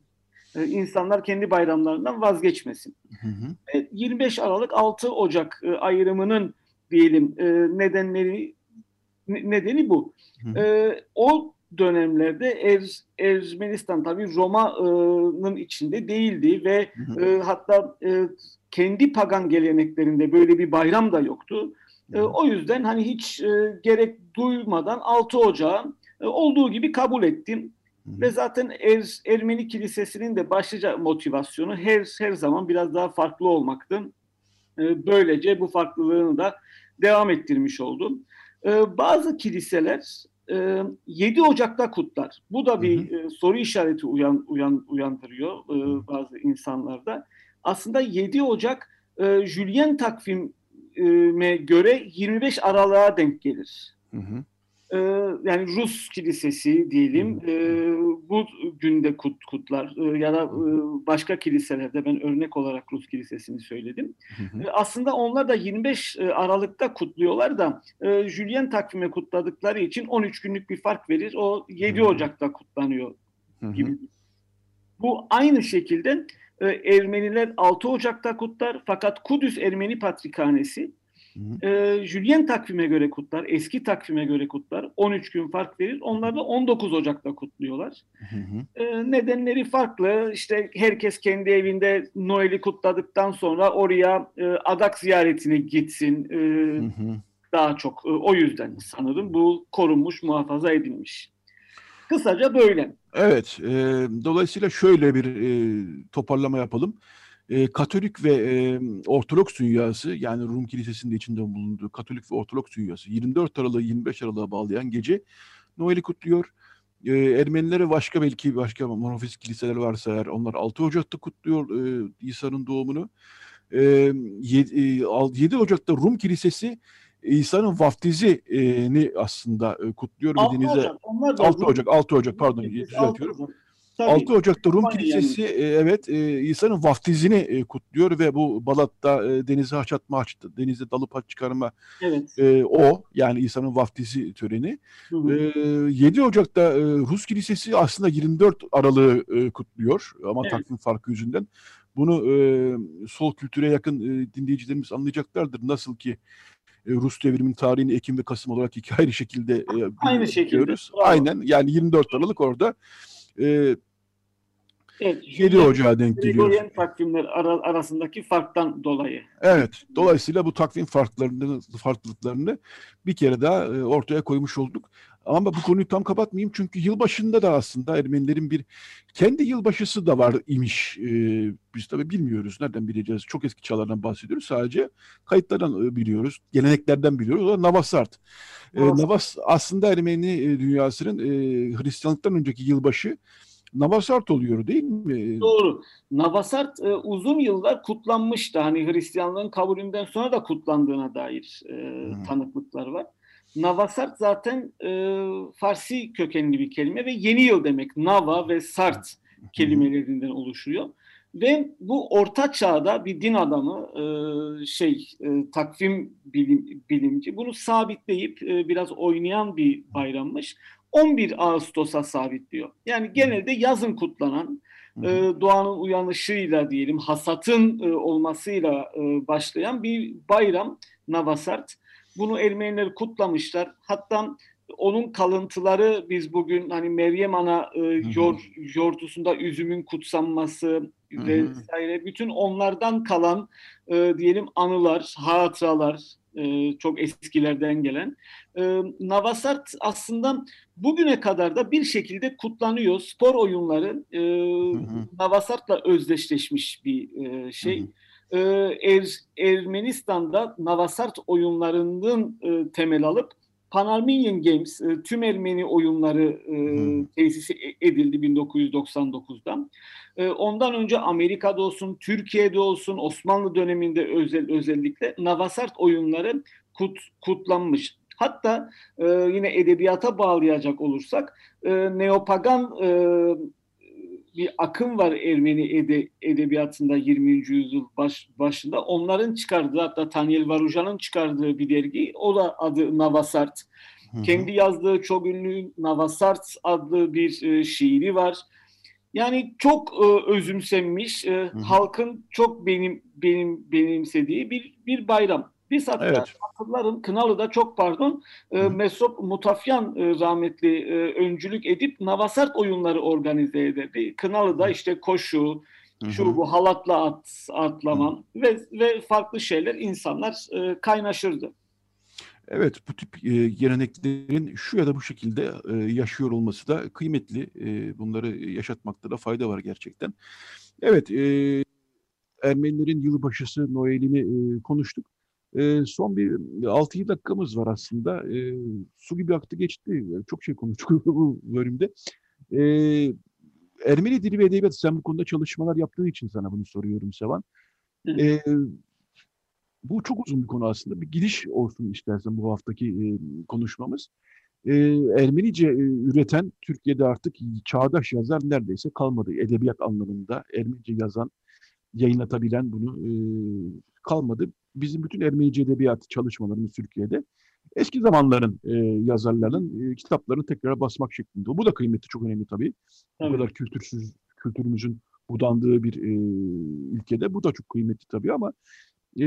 E, insanlar kendi bayramlarından vazgeçmesin. Hı hı. E, 25 Aralık 6 Ocak e, ayrımının diyelim e, nedenleri nedeni bu. Hı hı. E, o dönemlerde Erz, Ermenistan tabii Roma'nın içinde değildi ve e, hatta e, kendi pagan geleneklerinde böyle bir bayram da yoktu. E, o yüzden hani hiç e, gerek duymadan 6 Ocağı e, olduğu gibi kabul ettim. Ve zaten er, Ermeni Kilisesi'nin de başlıca motivasyonu her her zaman biraz daha farklı olmaktı. E, böylece bu farklılığını da devam ettirmiş oldum. E, bazı kiliseler 7 Ocak'ta kutlar. Bu da bir hı hı. soru işareti uyan, uyan, uyandırıyor bazı insanlarda. Aslında 7 Ocak Julian takvime göre 25 Aralık'a denk gelir. Hı hı. Ee, yani Rus kilisesi diyelim e, bu günde kut, kutlar e, ya da e, başka kiliselerde ben örnek olarak Rus kilisesini söyledim. E, aslında onlar da 25 e, Aralık'ta kutluyorlar da e, Julian takvime kutladıkları için 13 günlük bir fark verir. O 7 Ocak'ta kutlanıyor gibi. Bu aynı şekilde e, Ermeniler 6 Ocak'ta kutlar fakat Kudüs Ermeni Patrikhanesi e, Julian takvime göre kutlar, eski takvime göre kutlar. 13 gün fark verir. Onlar da 19 Ocak'ta kutluyorlar. Hı hı. E, nedenleri farklı. İşte herkes kendi evinde Noel'i kutladıktan sonra oraya e, adak ziyaretine gitsin. E, hı hı. Daha çok e, o yüzden sanırım bu korunmuş, muhafaza edilmiş. Kısaca böyle. Evet, e, dolayısıyla şöyle bir e, toparlama yapalım e, Katolik ve e, Ortodoks dünyası yani Rum Kilisesi'nde içinde bulunduğu Katolik ve Ortodoks dünyası 24 Aralık'ı 25 Aralık'a bağlayan gece Noel'i kutluyor. E, Ermenileri başka belki başka monofist kiliseler varsa eğer onlar 6 Ocak'ta kutluyor e, İsa'nın doğumunu. E, 7, 7 Ocak'ta Rum Kilisesi İsa'nın vaftizini aslında kutluyor 6 ve denize Ocak, onlar da 6 Rum- Ocak 6 Ocak pardon düzeltiyorum. 6 Ocak. Tabii. 6 Ocak'ta Rum Kilisesi e, evet İsa'nın vaftizini kutluyor ve bu Balat'ta e, denize haç atma, haç, denize dalıp haç çıkarma Evet. e, o yani İsa'nın vaftizi töreni. Hı hı. E, 7 Ocak'ta e, Rus Kilisesi aslında 24 Aralık'ı kutluyor ama Evet. takvim farkı yüzünden. Bunu sol kültüre yakın dinleyicilerimiz anlayacaklardır. Nasıl ki Rus devriminin tarihini Ekim ve Kasım olarak iki ayrı şekilde e, Aynı şekilde. Aynen yani 24 Aralık orada e, Evet. 7 Ocağı denk geliyor. Gregorian takvimler ara- arasındaki farktan dolayı. Evet. Dolayısıyla bu takvim farklarını, farklılıklarını bir kere daha e, ortaya koymuş olduk. Ama bu konuyu tam kapatmayayım çünkü yılbaşında da aslında Ermenilerin bir kendi yılbaşısı da var imiş. E, biz tabii bilmiyoruz. Nereden bileceğiz? Çok eski çağlardan bahsediyoruz. Sadece kayıtlardan e, biliyoruz. Geleneklerden biliyoruz. O da Navasart. E, Navasart. Navas aslında Ermeni e, dünyasının e, Hristiyanlıktan önceki yılbaşı Navasart oluyor değil mi? Doğru. Navasart e, uzun yıllar kutlanmıştı. Hani Hristiyanlığın kabulünden sonra da kutlandığına dair e, Hı. tanıklıklar var. Navasart zaten e, Farsi kökenli bir kelime ve yeni yıl demek. Nava ve Sart kelimelerinden oluşuyor. Ve bu orta çağda bir din adamı e, şey e, takvim bilim, bilimci bunu sabitleyip e, biraz oynayan bir bayrammış. 11 Ağustos'a sabitliyor. Yani genelde yazın kutlanan e, doğanın uyanışıyla diyelim hasatın e, olmasıyla e, başlayan bir bayram Navasart. Bunu Ermeniler kutlamışlar. Hatta onun kalıntıları biz bugün hani Meryem Ana e, yor, yortusunda üzümün kutsanması Hı hı. vesaire bütün onlardan kalan e, diyelim anılar, hatıralar e, çok eskilerden gelen. E, Navasart aslında bugüne kadar da bir şekilde kutlanıyor. Spor oyunları e. Navasart'la özdeşleşmiş bir e, şey. Hı Ee, Er- Ermenistan'da Navasart oyunlarının e, temel alıp Pan Armenian Games e, tüm Ermeni oyunları e, tesis e- edildi 1999'da. E, ondan önce Amerika'da olsun, Türkiye'de olsun, Osmanlı döneminde özel özellikle Navasart oyunları kut, kutlanmış. Hatta e, yine edebiyata bağlayacak olursak e, neopagan e, bir akım var Ermeni ede, edebiyatında 20. yüzyıl baş, başında. Onların çıkardığı hatta Tanyel Varujan'ın çıkardığı bir dergi. O da adı Navasart. Kendi yazdığı çok ünlü Navasart adlı bir e, şiiri var. Yani çok e, özümsenmiş, e, halkın çok benim benim benimsediği bir bir bayram. Biz hatta Evet. hatırlarım Kınalı'da çok pardon e. Mesop Mutafyan e, rahmetli e, öncülük edip Navasart oyunları organize ederdi. Kınalı'da işte koşu, Hı hı. şu bu halatla at, atlama ve ve farklı şeyler insanlar e, kaynaşırdı. Evet, bu tip e, geleneklerin şu ya da bu şekilde e, yaşıyor olması da kıymetli. E, bunları yaşatmakta da fayda var gerçekten. Evet, e, Ermenilerin yılbaşısı Noel'ini e, konuştuk. E, son bir 6-7 dakikamız var aslında. E, su gibi aktı geçti. Çok şey konuştuk (laughs) bu bölümde. E, Ermeni dili ve edebiyatı, sen bu konuda çalışmalar yaptığın için sana bunu soruyorum Sevan. E, bu çok uzun bir konu aslında. Bir giriş olsun istersen bu haftaki e, konuşmamız. E, Ermenice e, üreten Türkiye'de artık çağdaş yazar neredeyse kalmadı. Edebiyat anlamında Ermenice yazan, yayınlatabilen bunu e, kalmadı. Bizim bütün Ermenice edebiyat çalışmalarımız Türkiye'de eski zamanların e, yazarların e, kitaplarını tekrar basmak şeklinde. Bu da kıymeti çok önemli tabii. Bu Tabii. kadar kültürsüz, kültürümüzün budandığı bir e, ülkede bu da çok kıymetli tabii ama e,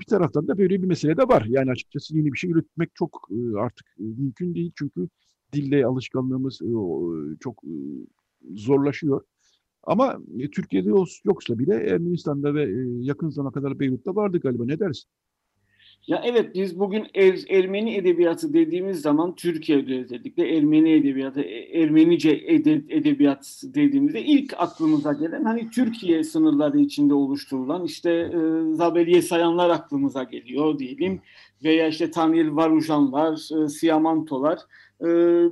bir taraftan da böyle bir mesele de var. Yani açıkçası yeni bir şey üretmek çok e, artık e, mümkün değil çünkü dille alışkanlığımız e, o, çok e, zorlaşıyor. Ama e, Türkiye'de yoksa bile Ermenistan'da ve e, yakın zamana kadar Beyrut'ta vardı galiba. Ne dersin? Ya evet biz bugün Er- Ermeni edebiyatı dediğimiz zaman Türkiye'de özellikle Ermeni edebiyatı, E- Ermenice ede- edebiyat dediğimizde ilk aklımıza gelen hani Türkiye sınırları içinde oluşturulan işte e, Zabeliye Sayanlar aklımıza geliyor diyelim veya işte Tanril Varujanlar, e, Siyamantolar Ee,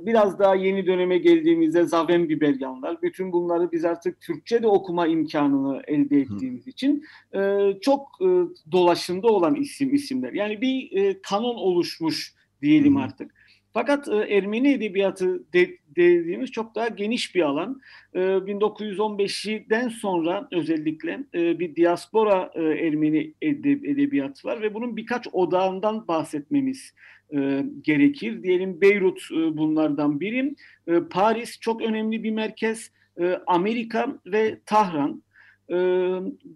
biraz daha yeni döneme geldiğimizde Zaven Biberyanlar, bütün bunları biz artık Türkçe de okuma imkanını elde ettiğimiz Hı. için e, çok e, dolaşımda olan isim isimler. Yani bir e, kanon oluşmuş diyelim Hı. artık. Fakat e, Ermeni edebiyatı de, dediğimiz çok daha geniş bir alan. E, 1915'den sonra özellikle e, bir diaspora e, Ermeni edeb edebiyatı var ve bunun birkaç odağından bahsetmemiz e, gerekir. Diyelim Beyrut e, bunlardan biri. E, Paris çok önemli bir merkez. E, Amerika ve Tahran. E,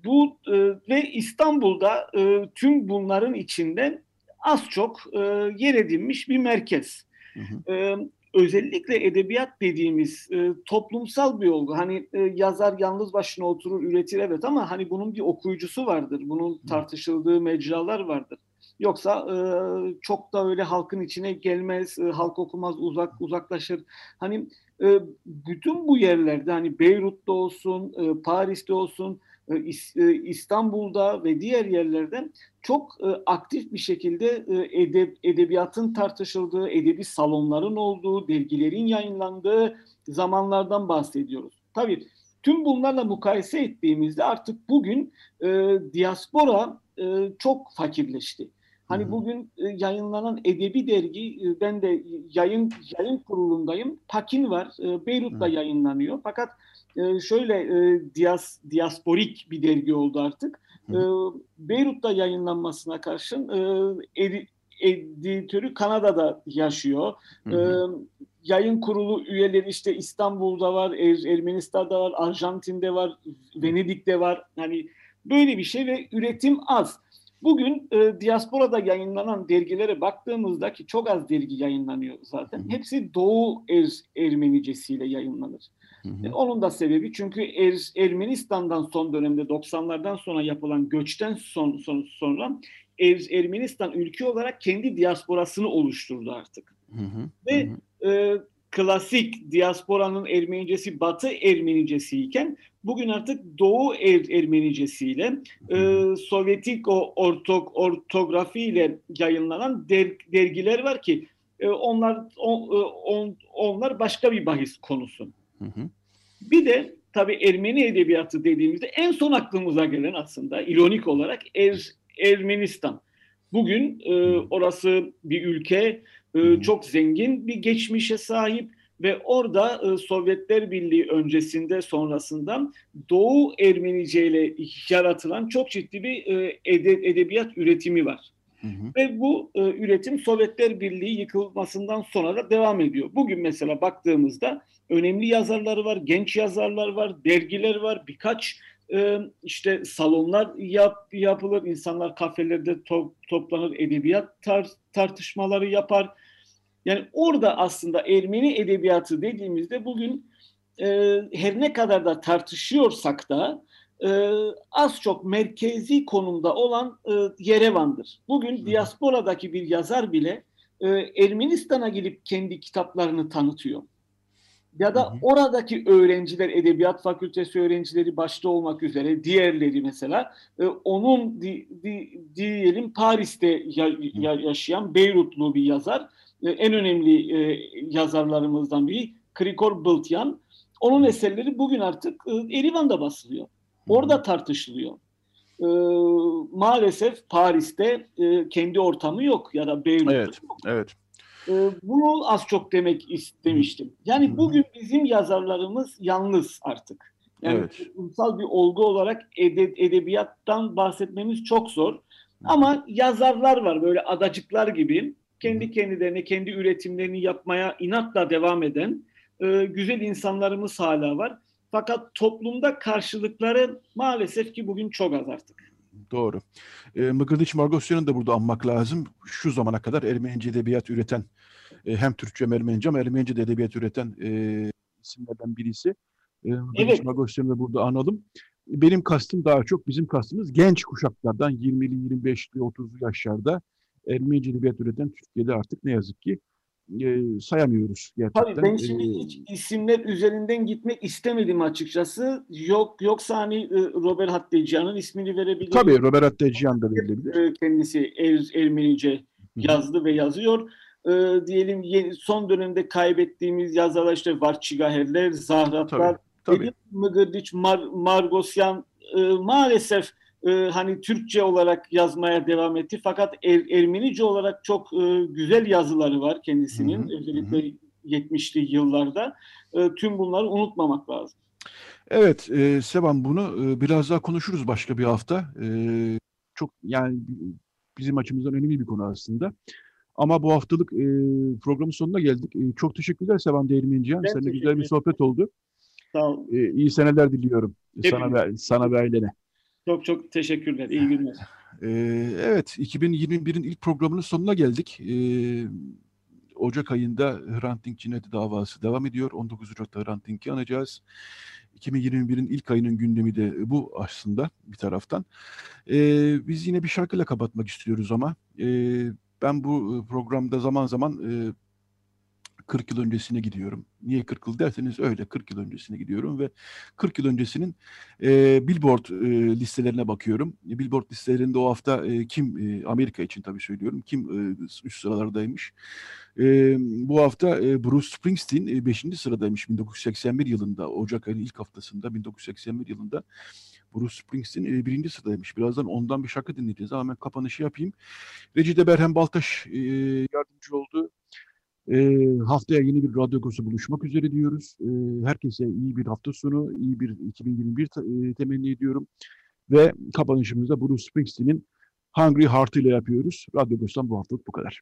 bu e, ve İstanbul'da e, tüm bunların içinde az çok e, yer edinmiş bir merkez. Hı hı. E, özellikle edebiyat dediğimiz e, toplumsal bir olgu. Hani e, yazar yalnız başına oturur üretir evet ama hani bunun bir okuyucusu vardır. Bunun tartışıldığı mecralar vardır. Yoksa e, çok da öyle halkın içine gelmez, e, halk okumaz, uzak uzaklaşır. Hani e, bütün bu yerlerde hani Beyrut'ta olsun, e, Paris'te olsun, İstanbul'da ve diğer yerlerde çok e, aktif bir şekilde e, edeb, edebiyatın tartışıldığı, edebi salonların olduğu, dergilerin yayınlandığı zamanlardan bahsediyoruz. Tabii tüm bunlarla mukayese ettiğimizde artık bugün e, diaspora e, çok fakirleşti. Hani bugün e, yayınlanan edebi dergi, e, ben de yayın yayın kurulundayım. Pakin var, e, Beyrut'ta hmm. yayınlanıyor. Fakat şöyle dias, diasporik bir dergi oldu artık. E, Beyrut'ta yayınlanmasına karşın edi, editörü Kanada'da yaşıyor. Hı hı. Yayın kurulu üyeleri işte İstanbul'da var, er, Ermenistan'da var, Arjantin'de var, Venedik'te var. Hani böyle bir şey ve üretim az. Bugün e, diasporada yayınlanan dergilere baktığımızda ki çok az dergi yayınlanıyor zaten. Hı hı. Hepsi Doğu er, Ermenicesiyle yayınlanır. Hı hı. E, onun da sebebi çünkü er, Ermenistan'dan son dönemde 90'lardan sonra yapılan göçten son, son sonra er, Ermenistan ülke olarak kendi diasporasını oluşturdu artık. Hı hı. Ve hı hı. E, klasik diasporanın Ermenicesi Batı Ermenicesi iken bugün artık Doğu er, Ermenicesiyle e, Sovyetik o ortok ortografi ile yayınlanan der, dergiler var ki e, onlar on, e, on, onlar başka bir bahis konusu. Hı hı. Bir de tabii Ermeni edebiyatı dediğimizde en son aklımıza gelen aslında ironik olarak er, Ermenistan. Bugün e, orası bir ülke, e, çok zengin bir geçmişe sahip ve orada e, Sovyetler Birliği öncesinde sonrasında Doğu Ermenice ile yaratılan çok ciddi bir e, ede, edebiyat üretimi var. Hı hı. Ve bu e, üretim Sovyetler Birliği yıkılmasından sonra da devam ediyor. Bugün mesela baktığımızda önemli yazarları var, genç yazarlar var, dergiler var, birkaç e, işte salonlar yap, yapılır, insanlar kafelerde to, toplanır, edebiyat tar, tartışmaları yapar. Yani orada aslında Ermeni edebiyatı dediğimizde bugün e, her ne kadar da tartışıyorsak da e, az çok merkezi konumda olan e, Yerevan'dır. Bugün diasporadaki bir yazar bile e, Ermenistan'a gidip kendi kitaplarını tanıtıyor. Ya da hı hı. oradaki öğrenciler, edebiyat fakültesi öğrencileri başta olmak üzere diğerleri mesela e, onun di, di, diyelim Paris'te ya, ya, yaşayan Beyrutlu bir yazar e, en önemli e, yazarlarımızdan biri Krikor Bıltyan. Onun eserleri bugün artık e, Erivan'da basılıyor. Orada tartışılıyor. E, maalesef Paris'te e, kendi ortamı yok ya da Beyrut'ta evet, yok. Evet. E, bunu az çok demek istemiştim. Yani bugün bizim yazarlarımız yalnız artık. Yani evet. toplumsal bir olgu olarak ede, edebiyattan bahsetmemiz çok zor. Ama yazarlar var böyle adacıklar gibi kendi kendilerine, kendi üretimlerini yapmaya inatla devam eden e, güzel insanlarımız hala var. Fakat toplumda karşılıkları maalesef ki bugün çok az artık. Doğru. E, Mıgırdiç Margosyan'ı da burada anmak lazım. Şu zamana kadar Ermenice edebiyat üreten, e, hem Türkçe hem Ermenice ama Ermenice de edebiyat üreten e, isimlerden birisi. E, Mıgırdiç evet. Margosyan'ı da burada analım. Benim kastım daha çok, bizim kastımız genç kuşaklardan 20'li, 25'li, 30'lu yaşlarda Ermenice edebiyat üreten Türkiye'de artık ne yazık ki e, sayamıyoruz gerçekten. Tabii ben şimdi ee, hiç isimler üzerinden gitmek istemedim açıkçası. Yok yoksa hani e, Robert Hatteciyan'ın ismini verebilirim. Tabii Robert Hatteciyan da verilebilir. Kendisi er, Ermenice yazdı ve yazıyor. e, diyelim yeni, son dönemde kaybettiğimiz yazarlar işte Varçigaherler, Zahratlar, tabii, Mıgırdiç, Mar, Margosyan e, maalesef e, hani Türkçe olarak yazmaya devam etti. Fakat er, Ermenice olarak çok e, güzel yazıları var kendisinin. Hı hı, özellikle hı. 70'li yıllarda. E, tüm bunları unutmamak lazım. Evet, e, Sevan bunu e, biraz daha konuşuruz başka bir hafta. E, çok yani bizim açımızdan önemli bir konu aslında. Ama bu haftalık e, programın sonuna geldik. E, çok teşekkürler Sevan Değirmenciyan. Seninle güzel bir sohbet oldu. Sağ ol. E, iyi seneler diliyorum Hepimiz. sana ve sana ve ailene. Çok çok teşekkürler. İyi günler. (laughs) E, evet, 2021'in ilk programının sonuna geldik. E, Ocak ayında Hrant Dink cinayeti davası devam ediyor. 19 Ocak'ta Hrant Dink'i anacağız. 2021'in ilk ayının gündemi de bu aslında bir taraftan. Ee, biz yine bir şarkıyla kapatmak istiyoruz ama ben bu programda zaman zaman 40 yıl öncesine gidiyorum. Niye 40 yıl derseniz öyle 40 yıl öncesine gidiyorum ve 40 yıl öncesinin e, Billboard e, listelerine bakıyorum. Billboard listelerinde o hafta e, kim e, Amerika için tabii söylüyorum kim e, üst sıralardaymış. E, bu hafta e, Bruce Springsteen 5. E, sıradaymış 1981 yılında Ocak ayının ilk haftasında 1981 yılında. Bruce Springsteen e, birinci sıradaymış. Birazdan ondan bir şarkı dinleyeceğiz ben kapanışı yapayım. Recide Berhem Baltaş e, yardımcı oldu. E, haftaya yeni bir radyo kursu buluşmak üzere diyoruz. E, herkese iyi bir hafta sonu, iyi bir 2021 e, temenni ediyorum. Ve kapanışımızda Bruce Springsteen'in Hungry Heart ile yapıyoruz. Radyo Kurs'tan bu haftalık bu kadar.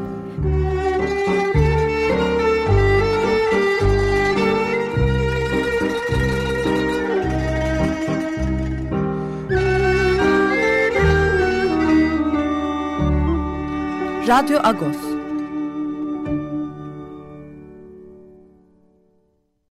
Radyo Agos.